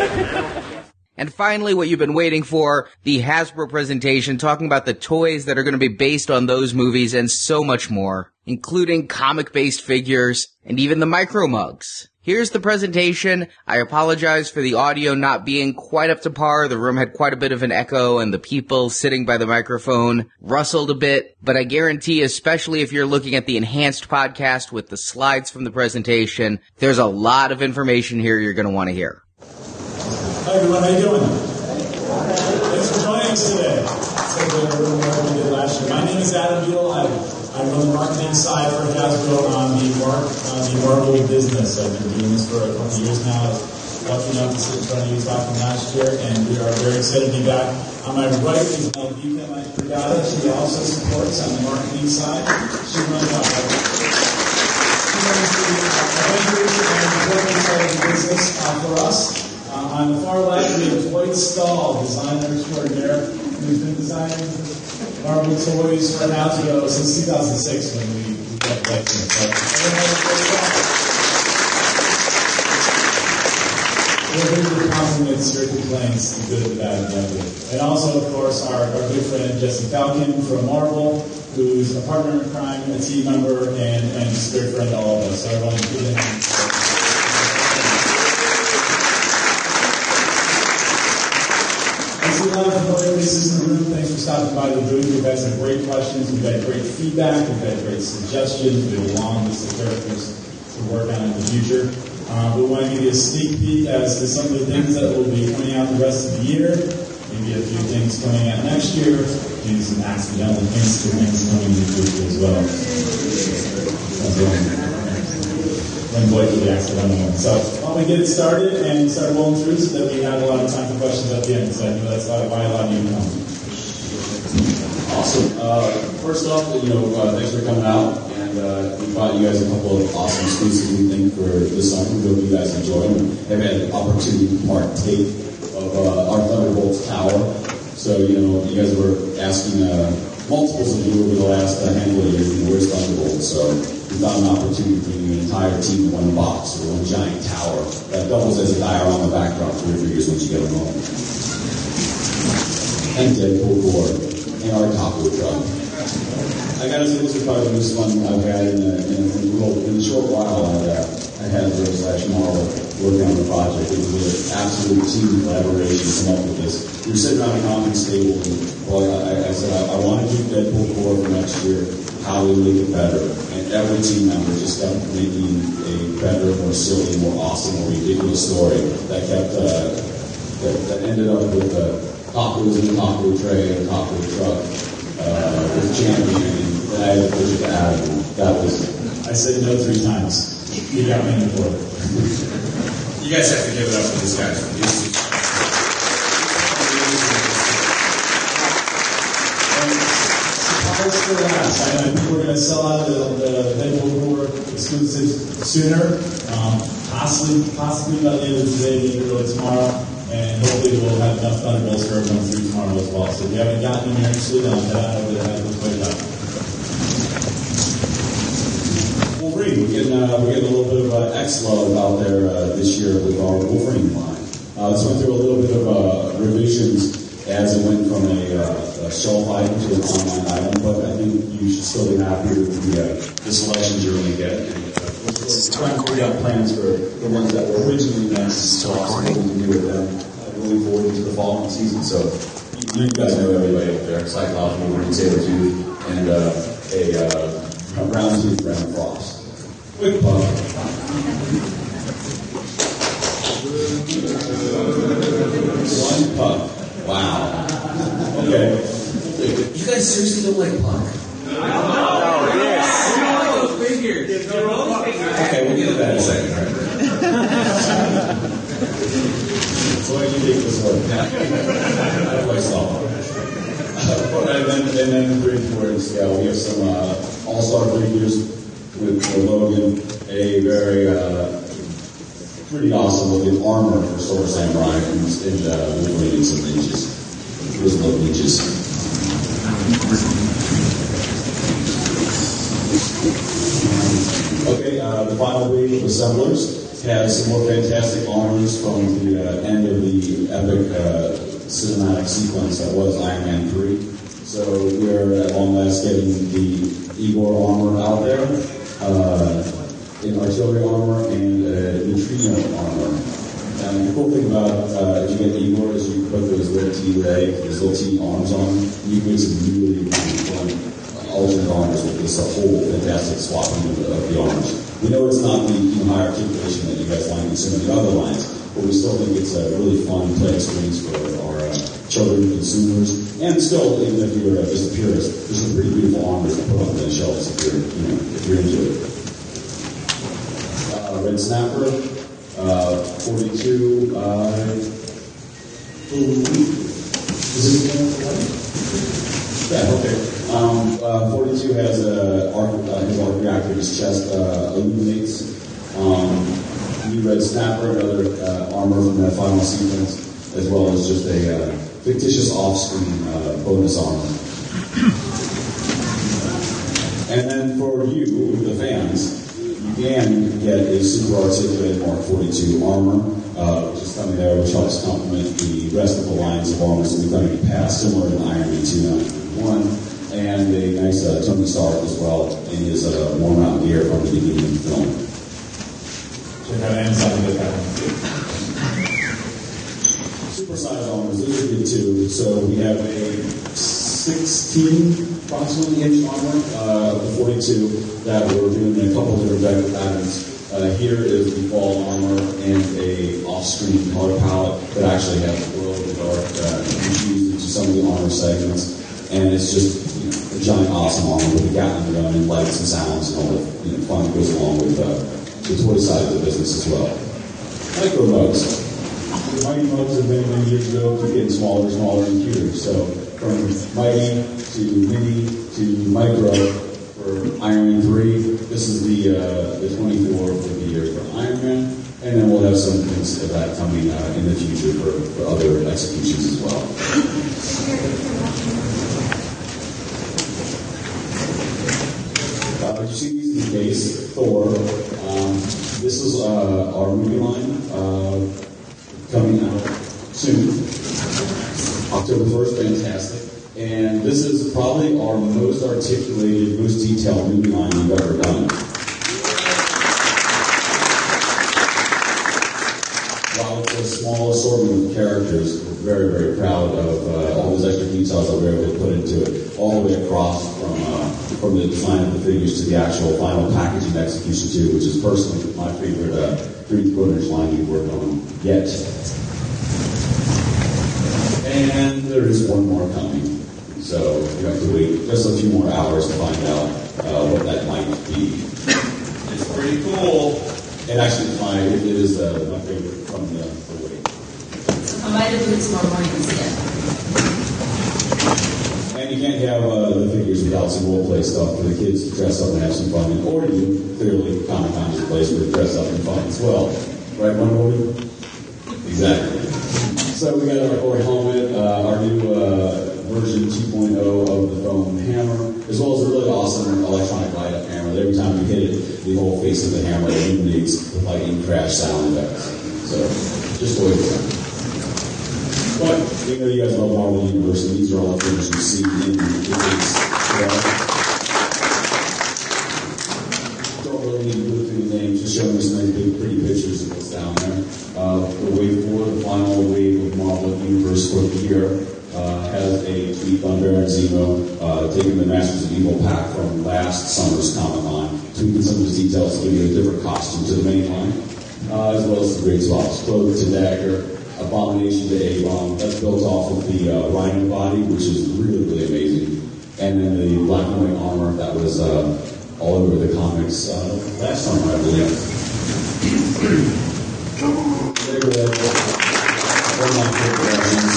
And finally, what you've been waiting for, the Hasbro presentation talking about the toys that are going to be based on those movies and so much more, including comic-based figures and even the micro mugs. Here's the presentation. I apologize for the audio not being quite up to par. The room had quite a bit of an echo and the people sitting by the microphone rustled a bit, but I guarantee, especially if you're looking at the enhanced podcast with the slides from the presentation, there's a lot of information here you're going to want to hear. Hi everyone, how you doing? Thanks for joining us today. My name is Adam Buell. I, I run the marketing side for Hasbro on the Mark on the Marvel business. I've been doing this for a couple of years now. I was lucky enough to sit in front of you talking last year, and we are very excited to be back. On my right is Elvika Brigada. She also supports on the marketing side. She runs our she runs the the the business uh, for us. Uh, on the far left, we have Dwight Stahl, designer extraordinaire, who's been designing Marvel toys for Hasbro since 2006 when we, we got. So, we're here to compliment your complaints, the good, the bad, and the ugly. And also, of course, our, our good friend Jesse Falcon from Marvel, who's a partner in crime, a team member, and, and a good friend to all of us. So everyone, give him A lot of familiar in the room. Thanks for stopping by the booth. We've had some great questions. We've had great feedback. We've had great suggestions. We have a long list of characters to work on in the future. Uh, we want to give you a sneak peek as to some of the things that will be coming out the rest of the year. Maybe a few things coming out next year. Maybe some accidental hints to things coming in the future as well. That's one. The one. So why don't get it started and start rolling through so that we have a lot of time for questions at the end. So I know that's why a lot of you come. Awesome. Uh, first off, you know, uh, thanks for coming out, and uh, we brought you guys a couple of awesome exclusives we think for this summer. We hope you guys enjoy them. Have had the opportunity to partake of uh, our Thunderbolts Tower. So, you know, you guys were asking uh, multiples of you over the last uh, handful of years, you know, where's Thunderbolts? So we found an opportunity to bring an entire team in one box or one giant tower that doubles as a diorama backdrop for your figures once you get them home. And Deadpool Corps and our top taco truck. I gotta say, this is probably the most fun I've had in a, in a, a, little, in a short while I, uh, I had Joe slash Marvel working on the project. It was an absolute team collaboration to come up with this. We were sitting around a conference table and well, I, I said, I, I want to do Deadpool 4 for next year. How we make it better? And every team member just kept making a better, more silly, more awesome, more ridiculous story that kept, uh, that, that ended up with uh, tacos in a taco tray and a taco truck uh, with champion, and I had to push it Adam. That was. I said no three times. You got me in the board. You guys have to give it up for this guy. For. I people are going to sell out the, the Deadpool Corps exclusives sooner, um, possibly, possibly by the end of today, maybe early tomorrow, and hopefully we'll have enough Thunderbolts for everyone through tomorrow as well. So if you haven't gotten them, you're interested, I'll head on over to them put it up. Wolverine, we're getting, uh, we're getting a little bit of uh, X-Love out there uh, this year with our Wolverine line. Uh, this went through a little bit of uh, revisions as it went from a, uh, a shelf item to an online item, but I think you should still be happy with the, uh, the selections you're going to get. And, uh, we're we're trying to figure out plans for the ones that were originally meant to we can do with them uh, moving forward into the following season. So you, you guys know everybody up there, Cyclops, Wolverine, Sabretooth, and uh, a uh, brown tooth Brown Frost. Quick puff. One puff. Wow. Okay. You guys seriously don't like puck? Oh, yes. We don't like those figures. Okay, we'll get to that in a second. so what do you think this work? How do I solve it? And then, and then bring forward the scale. We have some uh, all-star figures with, with Logan, a very uh, pretty awesome looking armor for Silver Samurai and, and uh, Wolverine and some ninjas. Those little ninjas. Okay, uh, the final wave of assemblers has some more fantastic armors from the uh, end of the epic uh, cinematic sequence that was Iron Man 3. So we're at long last getting the Igor armor out there, uh, in artillery armor and uh, neutrino armor. And the cool thing about uh, get Igor is you put those little T leg, those little T arms on, you can make some really, really fun alternate arms with this whole fantastic swapping of the, of the arms. We know it's not the you know, high articulation that you guys like in some of the other lines, but we still think it's a really fun play experience for our uh, children, consumers, and still, even if you're uh, just a purist, there's some pretty beautiful armors to put on the shelves if you're, you know, if you're into it. Uh, Red Snapper, uh, 42 by... It yeah, okay. Um, uh, 42 has a arc, uh, his arc reactor, his chest uh, illuminates. Um, new red snapper, another uh, armor from that final sequence, as well as just a uh, fictitious off-screen uh, bonus armor. And then for you, the fans, you can get a super articulated Mark 42 armor, uh, which is coming there, which helps complement the rest of the lines of armors that we've done in the past, similar to Iron Man 291, and a nice uh, Tony Stark as well in his uh, worn out gear from the beginning of the film. Check out Amazon get that one. supersized armors, those are good too. So we have a 16 approximately inch armor, uh, the 42 that we're doing in a couple different decorative patterns. Uh, here is the fall armor and a off-screen color palette that actually has glow in the dark uh, infused into some of the armor segments. And it's just you know, a giant awesome armor with a Gatling gun and lights and sounds and all the you know, fun that goes along with uh, the toy side of the business as well. Micro mugs. The Mighty mugs have been many years ago, keep getting smaller, and smaller, and cuter. So from Mighty to Mini to Micro for Iron Man 3, this is the uh, the 24 for the year for Iron Man, and then we'll have some things of that coming uh, in the future for, for other executions as well. Uh, you see these in base, Thor. Um, this is uh, our movie line uh, coming out soon. October 1st, fantastic. And this is probably our most articulated, most detailed movie line we've ever done. While it's a small assortment of characters, we're very, very proud of uh, all those extra details that we were able to put into it, all the way across from uh, from the design of the figures to the actual final packaging execution too, which is personally my favorite uh, 3D quarters line we've worked on yet. And there is one more coming. So you have to wait just a few more hours to find out uh, what that might be. It's pretty cool. And actually, it's my, it is uh, my favorite from the, the wait. I might have been tomorrow morning instead. And you can't have uh, the figures without some role play stuff for the kids to dress up and have some fun. Or you, clearly, Comic Con is a place where to dress up and fun as well. Right, one movie? Exactly. So we got our Corey helmet, uh, our new uh, version 2.0 of the foam hammer, as well as a really awesome electronic light up hammer. That every time you hit it, the whole face of the hammer illuminates with lightning crash sound effects. So just wait for that. But we know you guys love Marvel Universe, and these are all the things you see in the movies. Don't really need to go through the names, just showing some nice big pretty pictures of what's down there. Uh, the wave four, the final wave of Marvel Universe for the year, uh, has a tweet on Baron Zemo, uh, taking the Masters of Evil pack from last summer's Comic Con, tweaking some of the details to give you a different costume to the main line, uh, as swaps, cloak to dagger, abomination to A-bomb. That's built off of the uh, Rhino body, which is really, really amazing. And then the black and white armor that was uh, all over the comics uh, last summer, I believe. They were one of my favorite versions.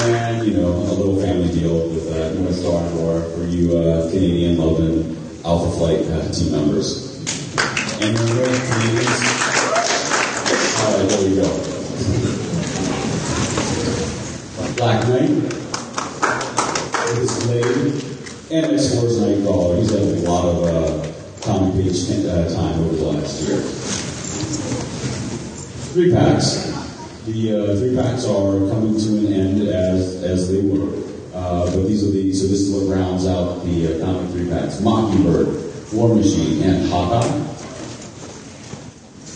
And, you know, a little family deal with uh, North Star and War for you uh, Canadian loving Alpha Flight uh, team members. And you're Canadians. All right, there you go. Black Knight. This Blade. And X-Force Nightcrawler. He's had a lot of uh, comic page uh, time over the last year. Three packs. The uh, three packs are coming to an end as as they were. Uh, but these are the so this is what rounds out the uh, comic three packs: Mockingbird, War Machine, and Hawkeye.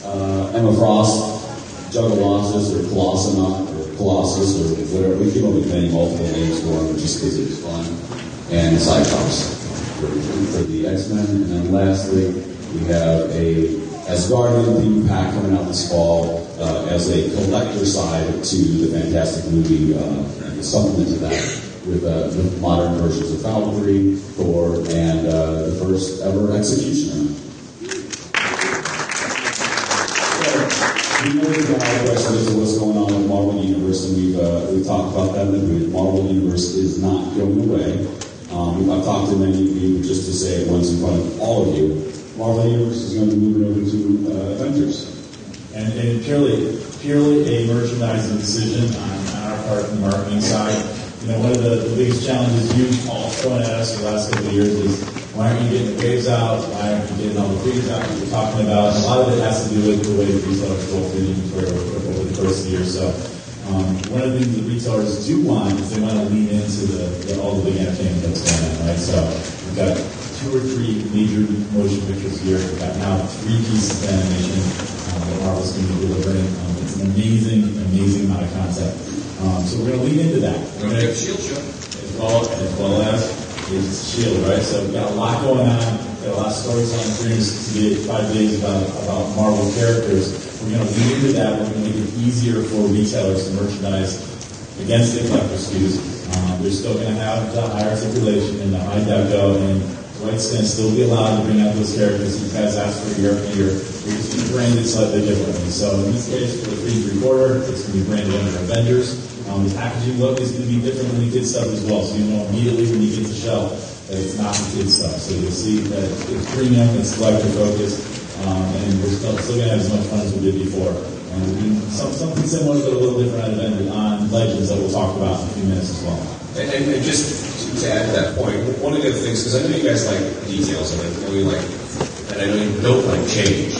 Uh, Emma Frost, Juggalossus, or Colossus, or Colossus, or whatever. We keep on inventing multiple names for them just because fun. And Cyclops for, for the X-Men. And then lastly, we have a Asgardian theme pack coming out this fall uh, as a collector side to the Fantastic movie uh, supplement to that with uh, modern versions of Valkyrie, Thor, and uh, the first ever Executioner. We know a of questions as to what's going on with Marvel Universe, and we've, uh, we've talked about that in the booth. Marvel Universe is not going away. Um, I've talked to many of you, just to say it once in front of all of you, Marvel Universe is going to be moving over to uh, Avengers. And, and purely, purely a merchandising decision on, on our part from the marketing side. You know, one of the, the biggest challenges you've all thrown at us the last couple of years is why aren't you getting the waves out? Why aren't you getting all the figures out that you're talking about? And a lot of it has to do with the way the retailers go through the inventory over, the course of the year. So um, one of the things the retailers do want is they want to lean into the, the all the big entertainment that's going on, right? So we've got two or three major motion pictures here. We've got now three pieces of animation. Um, that Marvel's going to be delivering. Um, it's an amazing, amazing amount of content. Um, so we're going to lean into that. We're going to Shield show. as well as well as it's Shield, right? So we've got a lot going on. We've Got a lot of to get five days about about Marvel characters. We're going to lean into that. We're going to make it easier for retailers to merchandise against the collector SKUs. Um, they're still going to have the high articulation and the high deco, and Dwight's going to still be allowed to bring out those characters you guys asked for year after year. We're just going to brand it slightly differently. So in this case, for the three three quarter, it's going to be branded under Avengers. Um, the packaging look is going to be different than the kid stuff as well, so you know immediately when you get to shelf that it's not the kid stuff. So you'll see that it's premium, it's collector focused, um, and we're still, still going to have as much fun as we did before. And some, something similar but a little different on, on Legends that we'll talk about in a few minutes as well. And, and, and just to add to that point, one of the things, because I know you guys like details, and I know you like, and I know you don't like change.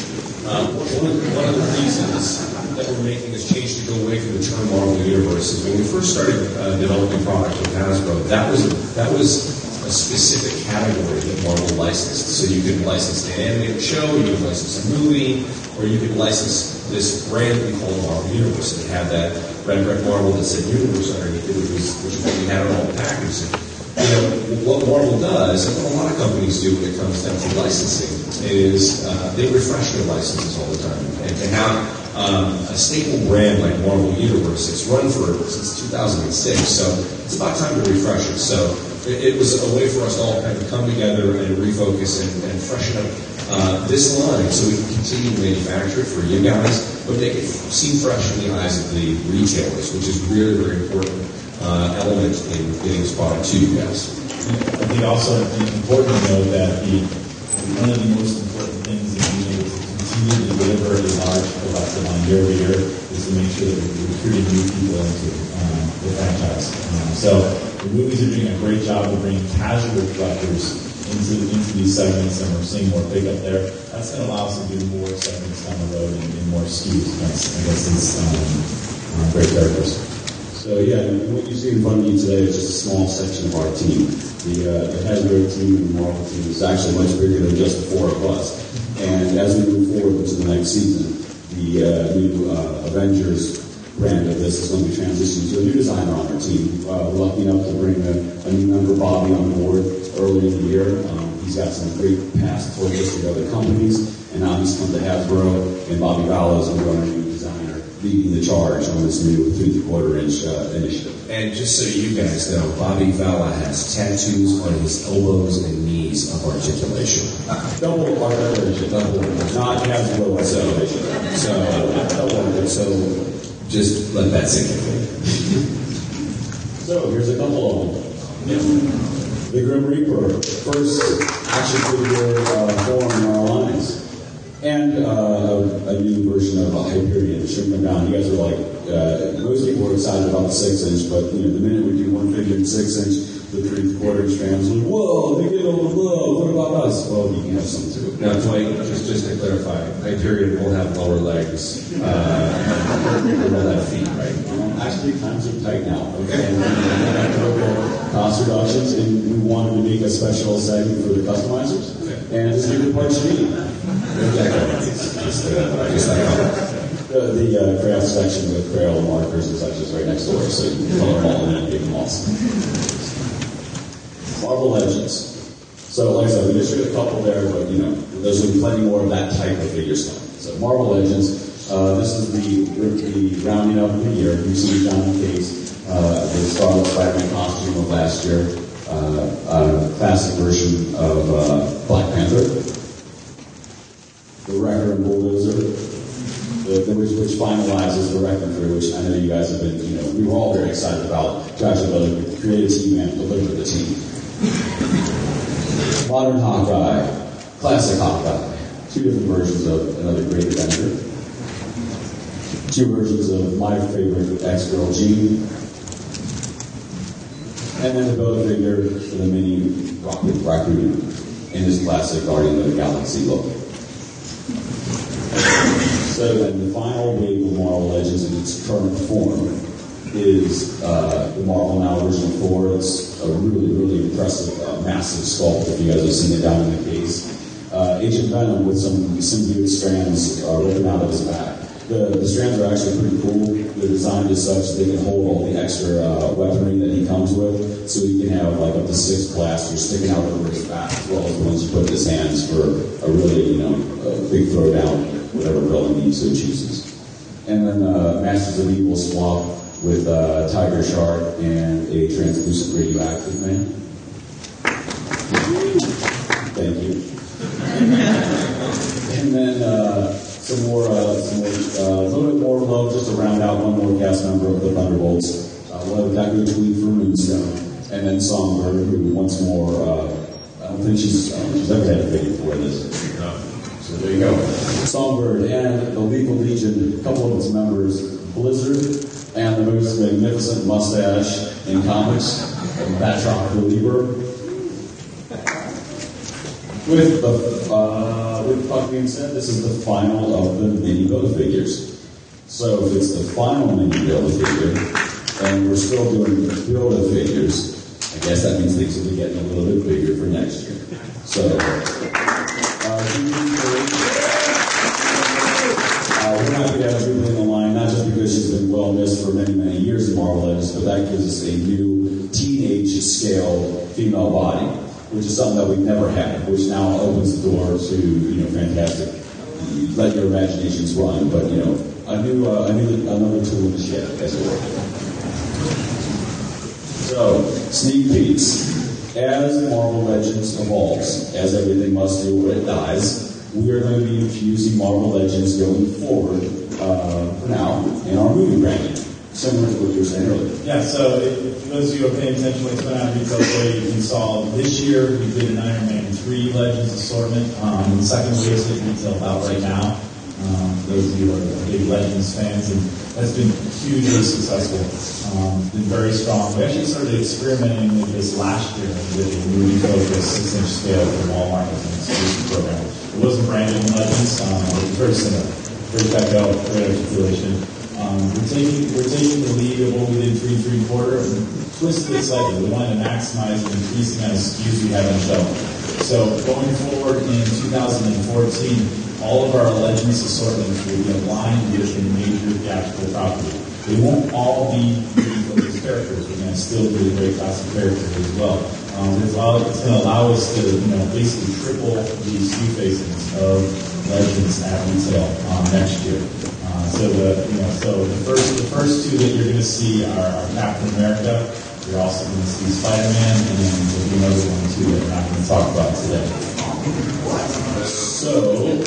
Um, one, of one of the reasons that we're making this change to go away from the term Marvel Universe when we first started uh, developing product with Hasbro, that was that was a specific category that Marvel licensed. So you could license an animated show, you could license a movie, or you could license this brand we call Marvel Universe. It had that red red Marvel that said Universe underneath it, which we had on all the packaging. You know, what Marvel does, and what a lot of companies do when it comes down to licensing, is uh, they refresh their licenses all the time. And to have um, a staple brand like Marvel Universe, it's run for since 2006, so it's about time to refresh it. So it, it was a way for us all kind of come together and refocus and, and freshen up uh, this line so we can continue to manufacture it for you guys, but make it seem fresh in the eyes of the retailers, which is really, very important uh, element in getting this product to you guys. I think also it's important to know that the one of the most important continue to deliver a large collective line year over year is to make sure that we're recruiting new people into um, the franchise. Um, so the movies are doing a great job of bringing casual collectors into into these segments, and we're seeing more pickup there. That's going to allow us to do more segments down the road and, and more SKUs against, against these um, uh, great characters. So yeah, what you see in front of you today is just a small section of our team. The, uh, the Hasbro team and the Marvel team is actually much bigger than just the four of us. And as we move forward into the next season, the uh, new uh, Avengers brand of this is going to be transitioning to a new designer on our team. Uh, we're lucky enough to bring a, a new member, Bobby, on board early in the year. Um, he's got some great past torches with other companies, and now he's come to Hasbro, and Bobby Vallow is going to be our new designer, leading the charge on this new three-quarter inch uh, initiative. And just so you guys know, Bobby Valla has tattoos on his elbows and knees of articulation. Double articulation, double, not Hasbro articulation. So, double, so just let that sink in. So here's a couple of them. The Grim Reaper, first action figure uh, form in our lines. And uh, a, new version of a Hyperion, Shrink them down. You guys are like, uh, most people are excited about the six inch, but you know, the minute we do one figure in six inch, the three quarter inch fans are like, whoa, they get over love. What about us? Well, you can have some too. Now, Dwight, just, just to clarify, Hyperion will have lower legs, uh, will have feet, right? Actually, times are tight now. Okay. And to cost reductions, and we wanted to make a special segment for the customizers. And just give the parts you need. Just, uh, just like. The, the uh, section with Crayola markers and such is right next door, so you can color them all in and give them all. Marvel Legends. So, like I said, we just showed a couple there, but you know, there's going to be plenty more of that type of figure stuff. So, Marvel Legends. Uh, this is the, the rounding up of the year. You see Johnny Case, uh, the Scarlet Spider-Man costume of last year, uh, a classic version of uh, Black Panther, the Wrecker and Bulldozer, the, the, which, which finalizes the record for which I know you guys have been, you know, we were all very excited about to actually be create a team and deliver the team. Modern Hawkeye, classic Hawkeye, two different versions of another great adventure. Two versions of my favorite ex-girl Jean. And then the Build-A-Figure for the mini Rocket Raccoon in his classic Guardian of the Galaxy look. So then the final wave of Marvel Legends in its current form is uh, the Marvel Now Original 4. It's a really, really impressive, uh, massive sculpt if you guys have seen it down in the case. uh, Agent Venom with some symbiote strands uh, ripping out of his back. The, the strands are actually pretty cool. They're designed as such that they can hold all the extra uh, weaponry that he comes with, so he can have like up to six blasters sticking out over his back, as well as the ones he put in his hands for a really, you know, big throwdown, whatever villain he so chooses. And then uh, Masters of Evil swap with uh, Tiger Shark and a translucent radioactive man. Thank you. and then uh, some more, uh, some more, uh, a little bit more love just to round out one more cast member of the Thunderbolts. Uh, we'll have Dr. Tweed for Moonstone, and then Songbird, who once more, uh, I don't think she's, she's ever had a figure before this. There you go. Songbird and the Lethal Legion, a couple of its members, Blizzard, and the most magnificent mustache in comics, Batroc the Leaper. With the uh, with that being said, this is the final of the mini build figures. So if it's the final mini build figure, and we're still doing build of figures, I guess that means things will be getting a little bit bigger for next year. So uh, well missed for many, many years in Marvel Legends, but that gives us a new teenage scale female body, which is something that we've never had, which now opens the door to, you know, fantastic. Let your imaginations run, but, you know, a new, uh, a new another tool in the shed, as it were. So, sneak peeks. As Marvel Legends evolves, as everything must do when it dies, we are going to be infusing Marvel Legends going forward uh, for now in our movie branding, similar to what you were saying earlier. Yeah, so if, those of you who are paying attention to what's going on retail today, you saw this year we did an Iron Man 3 Legends assortment. Um, the second wave is retail about right now. Um, those of you who are big Legends fans, and that's been hugely successful. Um, been very strong. We actually started experimenting with this last year with a movie focused six-inch scale for Walmart as an exclusive program. It wasn't branded in Legends, um, it was very similar. Very technical, great articulation. Um, we're taking we're taking the lead of what we did three three quarter and twisted it slightly. We wanted to maximize the increasing amount of SKUs we have on the shelf. So going forward in 2014, all of our Legends assortments will be aligned with a major theatrical property. They won't all be characters. We're going to still do a great class of characters as well. Um, going to allow us to, you know, basically triple the SKU facings of Legends at retail um, next year. Uh, so the, you know, so the first, the first two that you're going to see are, are Captain America. You're also going to see Spider-Man, and then there'll be another one too that we're not going to talk about today. So,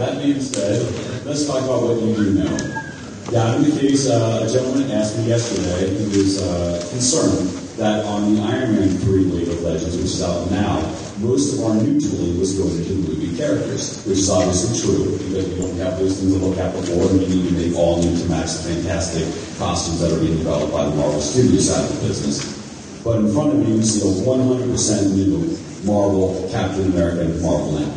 that being said, let's talk about what you do know. Yeah, in the case, uh, a gentleman asked me yesterday, he was uh, concerned that on the Iron Man 3 League of Legends, which is out now, most of our new tooling was going into movie characters, which is obviously true because we don't have those things to look at before, and we need to make all new to match the fantastic costumes that are being developed by the Marvel Studios side of the business. But in front of you, you see a 100% new Marvel Captain America and Marvel now.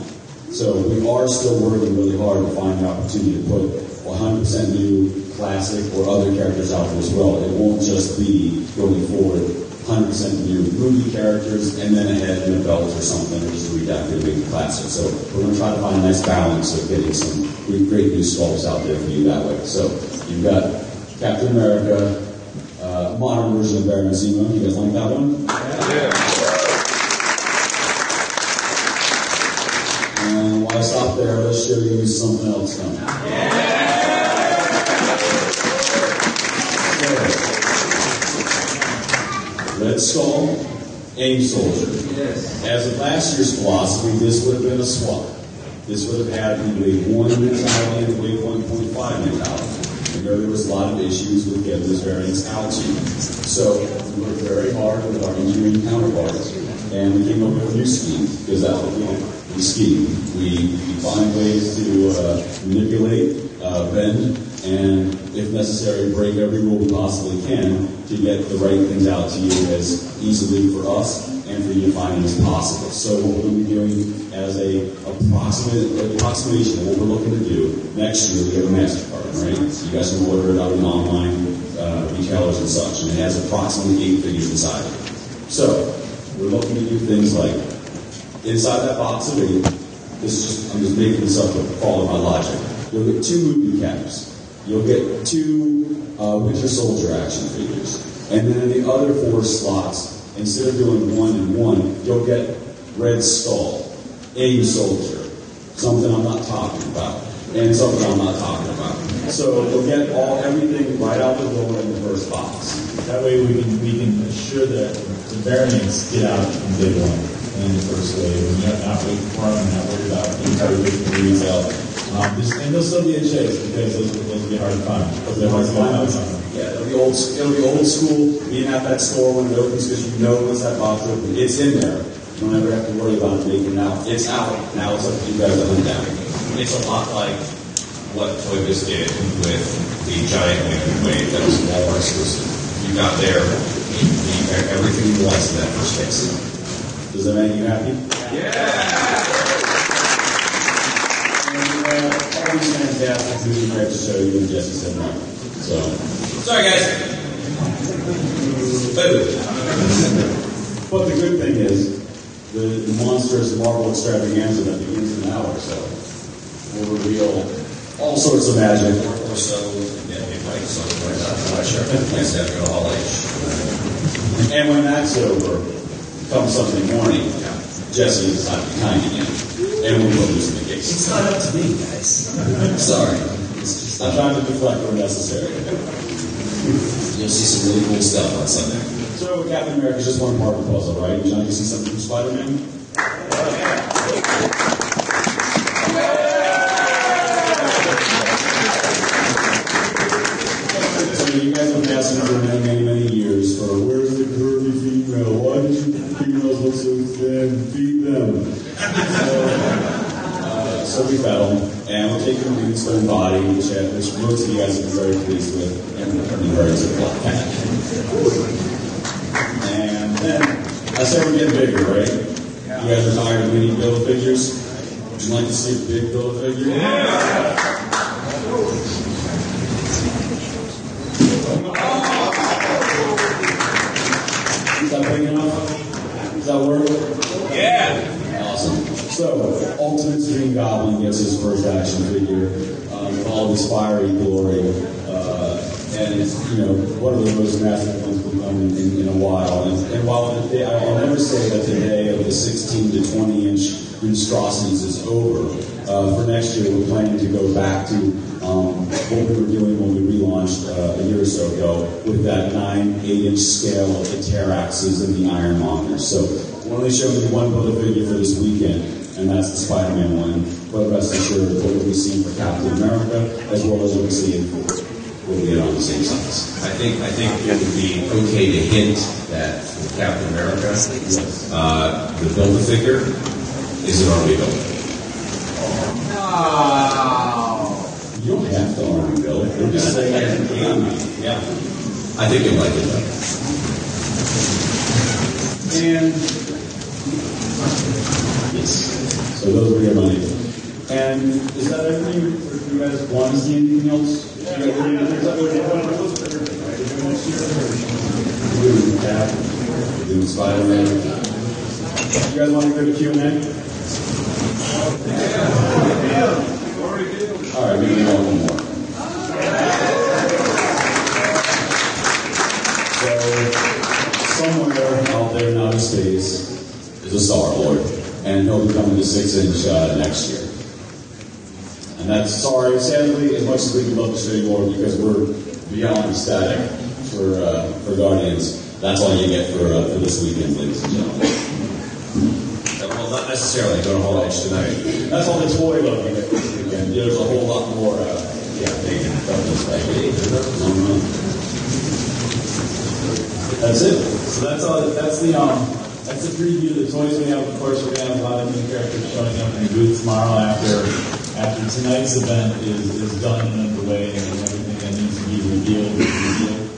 So we are still working really hard to find an opportunity to put 100% new classic or other characters out there as well. It won't just be going forward 100% new movie characters and then a head and a belt or something or just redecorating the classic. So we're going to try to find a nice balance of getting some great, new sculpts out there for you that way. So you've got Captain America, uh, modern version of Baron Zemo. You guys like that one? Yeah. And while I stop there, let's show you something else coming. Red Skull, AIM Soldier. As of last year's philosophy, this would have been a swap. This would have had the wave 1 mentality and the wave 1.5 mentality. We know there was a lot of issues with getting those variants out to you. So we worked very hard with our engineering counterparts, and we came up with a new scheme, because that's what we do. We scheme. We, we find ways to uh, manipulate, uh, bend, and if necessary, break every rule we possibly can to get the right things out to you as easily for us and for you to find as possible. So what we'll be doing as a approximate approximation of what we're looking to do next year, we have a master MasterCard, right? So you guys can order it out in online uh, retailers and such, and it has approximately eight figures inside it. So we're looking to do things like inside that box of eight, this is just, I'm just making this up to follow my logic. You'll get two movie caps. You'll get two uh, Winter Soldier action figures. And then in the other four slots, instead of doing one and one, you'll get Red Skull, AIM Soldier, something I'm not talking about, and something I'm not talking about. So you'll get all everything right out the door in the first box. That way we can, we can assure that the variants get out from day one in the first wave. And you're not waiting for them, not worried about the entire week retail. Um, this, and they'll still be a chase because those, those will be hard to find. Because everyone's going to find something. Yeah, it'll be old. It'll be old school. Being at that store when it opens because you know once that box opens, it's in there. You don't ever have to worry about it making it out. It's out. Now it's up to you guys to hunt down. It's a lot like what Toy Biz did with the giant wave wave that was Walmart exclusive. You got there, you, you, everything you wanted in that first case. Does that make you happy? And uh, fantastic movies are to show you, and Jesse said no. So, sorry guys. But the good thing is, the, the monstrous Marvel extravaganza that begins in an hour or so will reveal all sorts of magic. Or so, yeah, it might, so, I'm not sure. Nice to have you all age. And when that's over, come Sunday morning, Jesse is not kind again. And we'll put this in the case. It's not up to me, guys. I'm sorry. I'm trying to deflect where necessary. You'll see some really cool stuff on Sunday. So Captain America is just one part of the puzzle, right? Would you like to see something from Spider-Man? You guys have been asking for many, many, many years for where's the curvy female? Why did you females look so thin? Feed them. So, uh, so we fed them, and we're taking the Lead's own body, which, uh, which most of you guys have been very pleased with, and we're turning her into black cat. And then, I said we're getting bigger, right? You guys are tired of mini build figures? Would you like to see a big build figure? Yeah! That big enough? Does that work? Yeah! Awesome. So, Ultimate Green Goblin gets his first action figure um, with all of his fiery glory. Uh, and it's, you know, one of the most massive ones we've done in, in a while. And, and while the, I'll never say that the day of the 16 to 20 inch monstrosities is over, uh, for next year we're planning to go back to um, what we were doing when we relaunched uh, a year or so ago with that 9, 8 inch scale of the Terraxes and the Ironmongers. So we're only showing you one build figure for this weekend, and that's the Spider-Man one. But rest assured, what we'll be seeing for Captain America, as well as what we're seeing for will get on the same size. I think I think it would be okay to hint that with Captain America, uh, the build a figure is an army builder. You don't have to army build. We're just saying that in game. Yeah, I think you'll like it. And yes, so those were your money. And is that everything? Or you guys want to see anything else? You guys Cap, doing Spider-Man. You guys want to go to Q&A? All right, maybe one more. So, somewhere out there in outer space is a Star Lord, and he'll be coming to six inch uh, next year. And that's sorry, sadly, as much as we would love to show you more because we're beyond ecstatic for uh, for Guardians. That's all you get for uh, for this weekend, ladies and gentlemen. Well, not necessarily. Go to Hall H tonight. That's all the toy love you get There's a whole lot more. Uh. That's it. So that's all. That's the um. That's the preview of the toys we have. Of course, we're gonna have a lot of new characters showing up in the booth tomorrow after after tonight's event is, is done and underway and everything that needs to be revealed is revealed.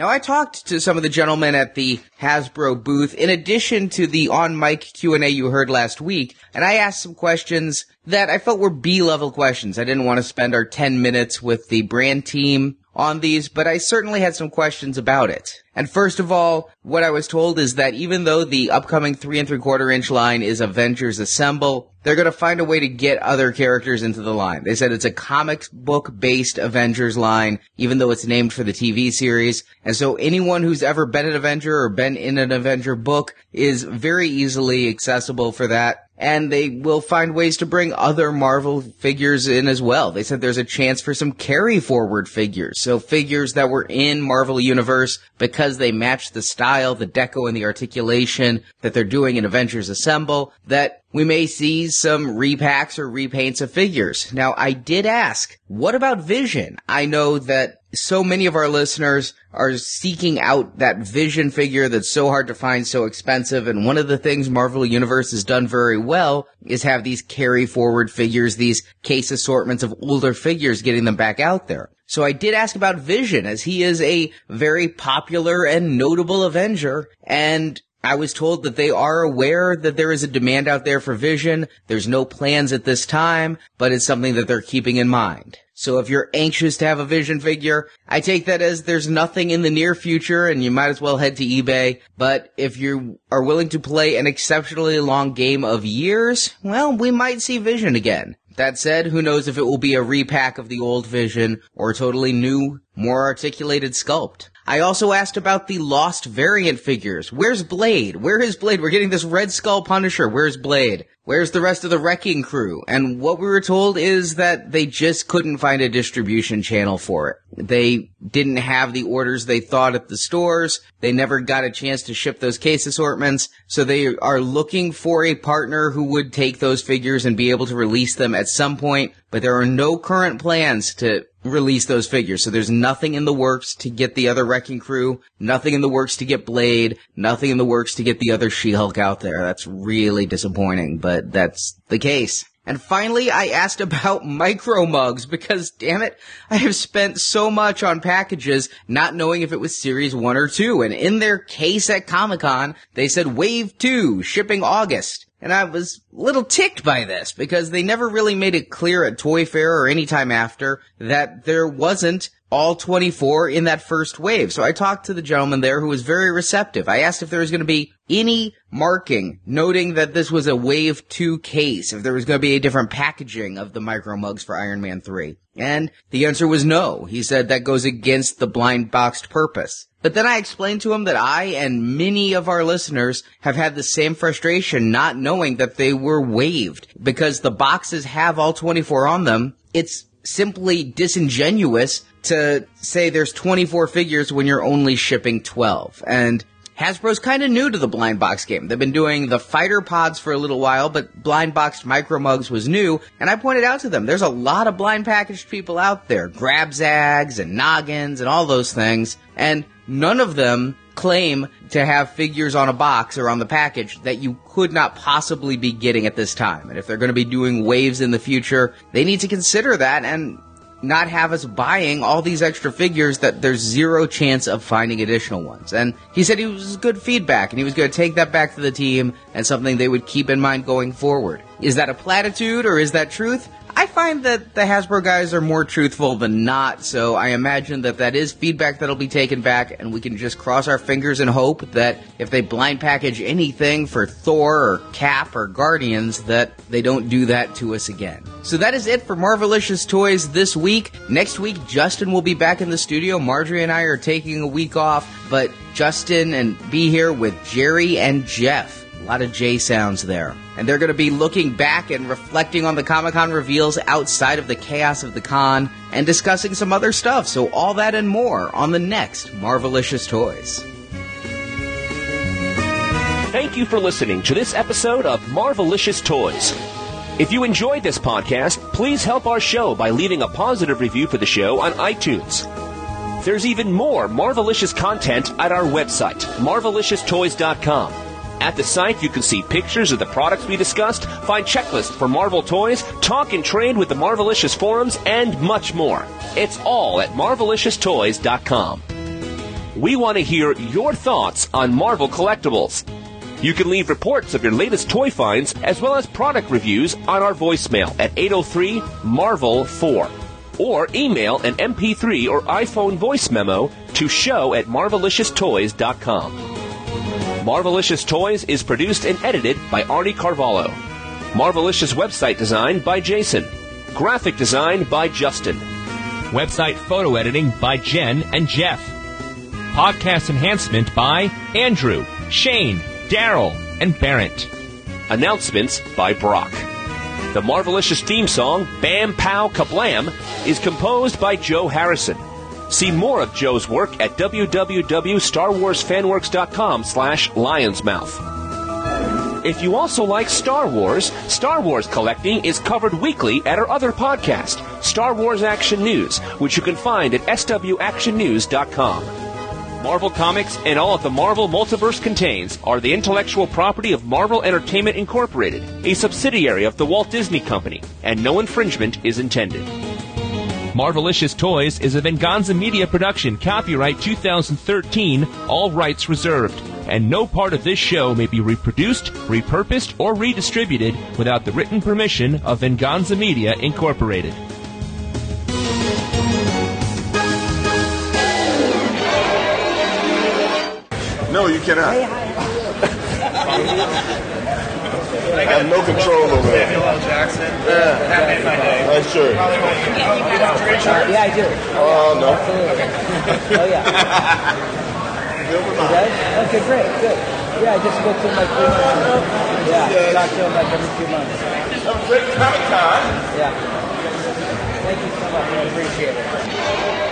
Now, I talked to some of the gentlemen at the Hasbro booth in addition to the on-mic Q&A you heard last week, and I asked some questions that I felt were B-level questions. I didn't want to spend our 10 minutes with the brand team on these, but I certainly had some questions about it. And first of all, what I was told is that even though the upcoming three and three quarter inch line is Avengers Assemble, they're going to find a way to get other characters into the line. They said it's a comic book based Avengers line, even though it's named for the TV series. And so anyone who's ever been an Avenger or been in an Avenger book is very easily accessible for that and they will find ways to bring other Marvel figures in as well. They said there's a chance for some carry forward figures. So figures that were in Marvel Universe because they match the style, the deco, and the articulation that they're doing in Avengers Assemble that we may see some repacks or repaints of figures. Now, I did ask, what about Vision? I know that so many of our listeners are seeking out that vision figure that's so hard to find, so expensive. And one of the things Marvel Universe has done very well is have these carry forward figures, these case assortments of older figures, getting them back out there. So I did ask about Vision as he is a very popular and notable Avenger and I was told that they are aware that there is a demand out there for Vision. There's no plans at this time, but it's something that they're keeping in mind. So if you're anxious to have a Vision figure, I take that as there's nothing in the near future and you might as well head to eBay. But if you are willing to play an exceptionally long game of years, well, we might see Vision again. That said, who knows if it will be a repack of the old Vision or a totally new, more articulated sculpt. I also asked about the lost variant figures. Where's Blade? Where is Blade? We're getting this Red Skull Punisher. Where's Blade? Where's the rest of the Wrecking Crew? And what we were told is that they just couldn't find a distribution channel for it. They didn't have the orders they thought at the stores. They never got a chance to ship those case assortments. So they are looking for a partner who would take those figures and be able to release them at some point. But there are no current plans to release those figures. So there's nothing in the works to get the other Wrecking Crew, nothing in the works to get Blade, nothing in the works to get the other She-Hulk out there. That's really disappointing, but that's the case. And finally, I asked about micro mugs because damn it, I have spent so much on packages not knowing if it was series one or two. And in their case at Comic Con, they said wave two, shipping August. And I was a little ticked by this because they never really made it clear at Toy Fair or any time after that there wasn't all 24 in that first wave. So I talked to the gentleman there who was very receptive. I asked if there was going to be any marking noting that this was a wave 2 case, if there was going to be a different packaging of the micro mugs for Iron Man 3. And the answer was no. He said that goes against the blind boxed purpose. But then I explained to him that I and many of our listeners have had the same frustration not knowing that they were waived because the boxes have all 24 on them. It's simply disingenuous to say there's 24 figures when you're only shipping 12. And Hasbro's kind of new to the blind box game. They've been doing the fighter pods for a little while, but blind boxed micro mugs was new. And I pointed out to them, there's a lot of blind packaged people out there. Grab Zags and Noggins and all those things. And none of them claim to have figures on a box or on the package that you could not possibly be getting at this time. And if they're going to be doing waves in the future, they need to consider that and not have us buying all these extra figures that there's zero chance of finding additional ones. And he said he was good feedback and he was going to take that back to the team and something they would keep in mind going forward. Is that a platitude or is that truth? I find that the Hasbro guys are more truthful than not, so I imagine that that is feedback that'll be taken back, and we can just cross our fingers and hope that if they blind package anything for Thor or Cap or Guardians, that they don't do that to us again. So that is it for Marvelicious Toys this week. Next week, Justin will be back in the studio. Marjorie and I are taking a week off, but Justin and be here with Jerry and Jeff. A lot of J sounds there. And they're going to be looking back and reflecting on the Comic Con reveals outside of the chaos of the con and discussing some other stuff. So, all that and more on the next Marvelicious Toys. Thank you for listening to this episode of Marvelicious Toys. If you enjoyed this podcast, please help our show by leaving a positive review for the show on iTunes. There's even more Marvelicious content at our website, marvelicioustoys.com. At the site, you can see pictures of the products we discussed, find checklists for Marvel toys, talk and trade with the Marvelicious forums, and much more. It's all at marvelicioustoys.com. We want to hear your thoughts on Marvel collectibles. You can leave reports of your latest toy finds as well as product reviews on our voicemail at 803 Marvel 4. or email an MP3 or iPhone voice memo to show at marvelicioustoys.com. Marvelicious Toys is produced and edited by Arnie Carvalho. Marvelicious website design by Jason. Graphic design by Justin. Website photo editing by Jen and Jeff. Podcast enhancement by Andrew, Shane, Daryl, and Barrett. Announcements by Brock. The Marvelicious theme song, Bam Pow Kablam, is composed by Joe Harrison. See more of Joe's work at www.starwarsfanworks.com slash lionsmouth. If you also like Star Wars, Star Wars collecting is covered weekly at our other podcast, Star Wars Action News, which you can find at swactionnews.com. Marvel Comics and all that the Marvel Multiverse contains are the intellectual property of Marvel Entertainment Incorporated, a subsidiary of the Walt Disney Company, and no infringement is intended. Marvelicious Toys is a Venganza Media production, copyright 2013, all rights reserved. And no part of this show may be reproduced, repurposed, or redistributed without the written permission of Venganza Media Incorporated. No, you cannot. I have no control over that. Samuel L. Jackson. Yeah. That made my day. Uh, sure. Yeah, I do. Oh, no. Oh, yeah. You guys? Okay, great, good. Yeah, I just spoke to my like three months ago. Yeah, Yes. talk to him like every few months. Have a great Comic Con. Yeah. Thank you so much. I appreciate it.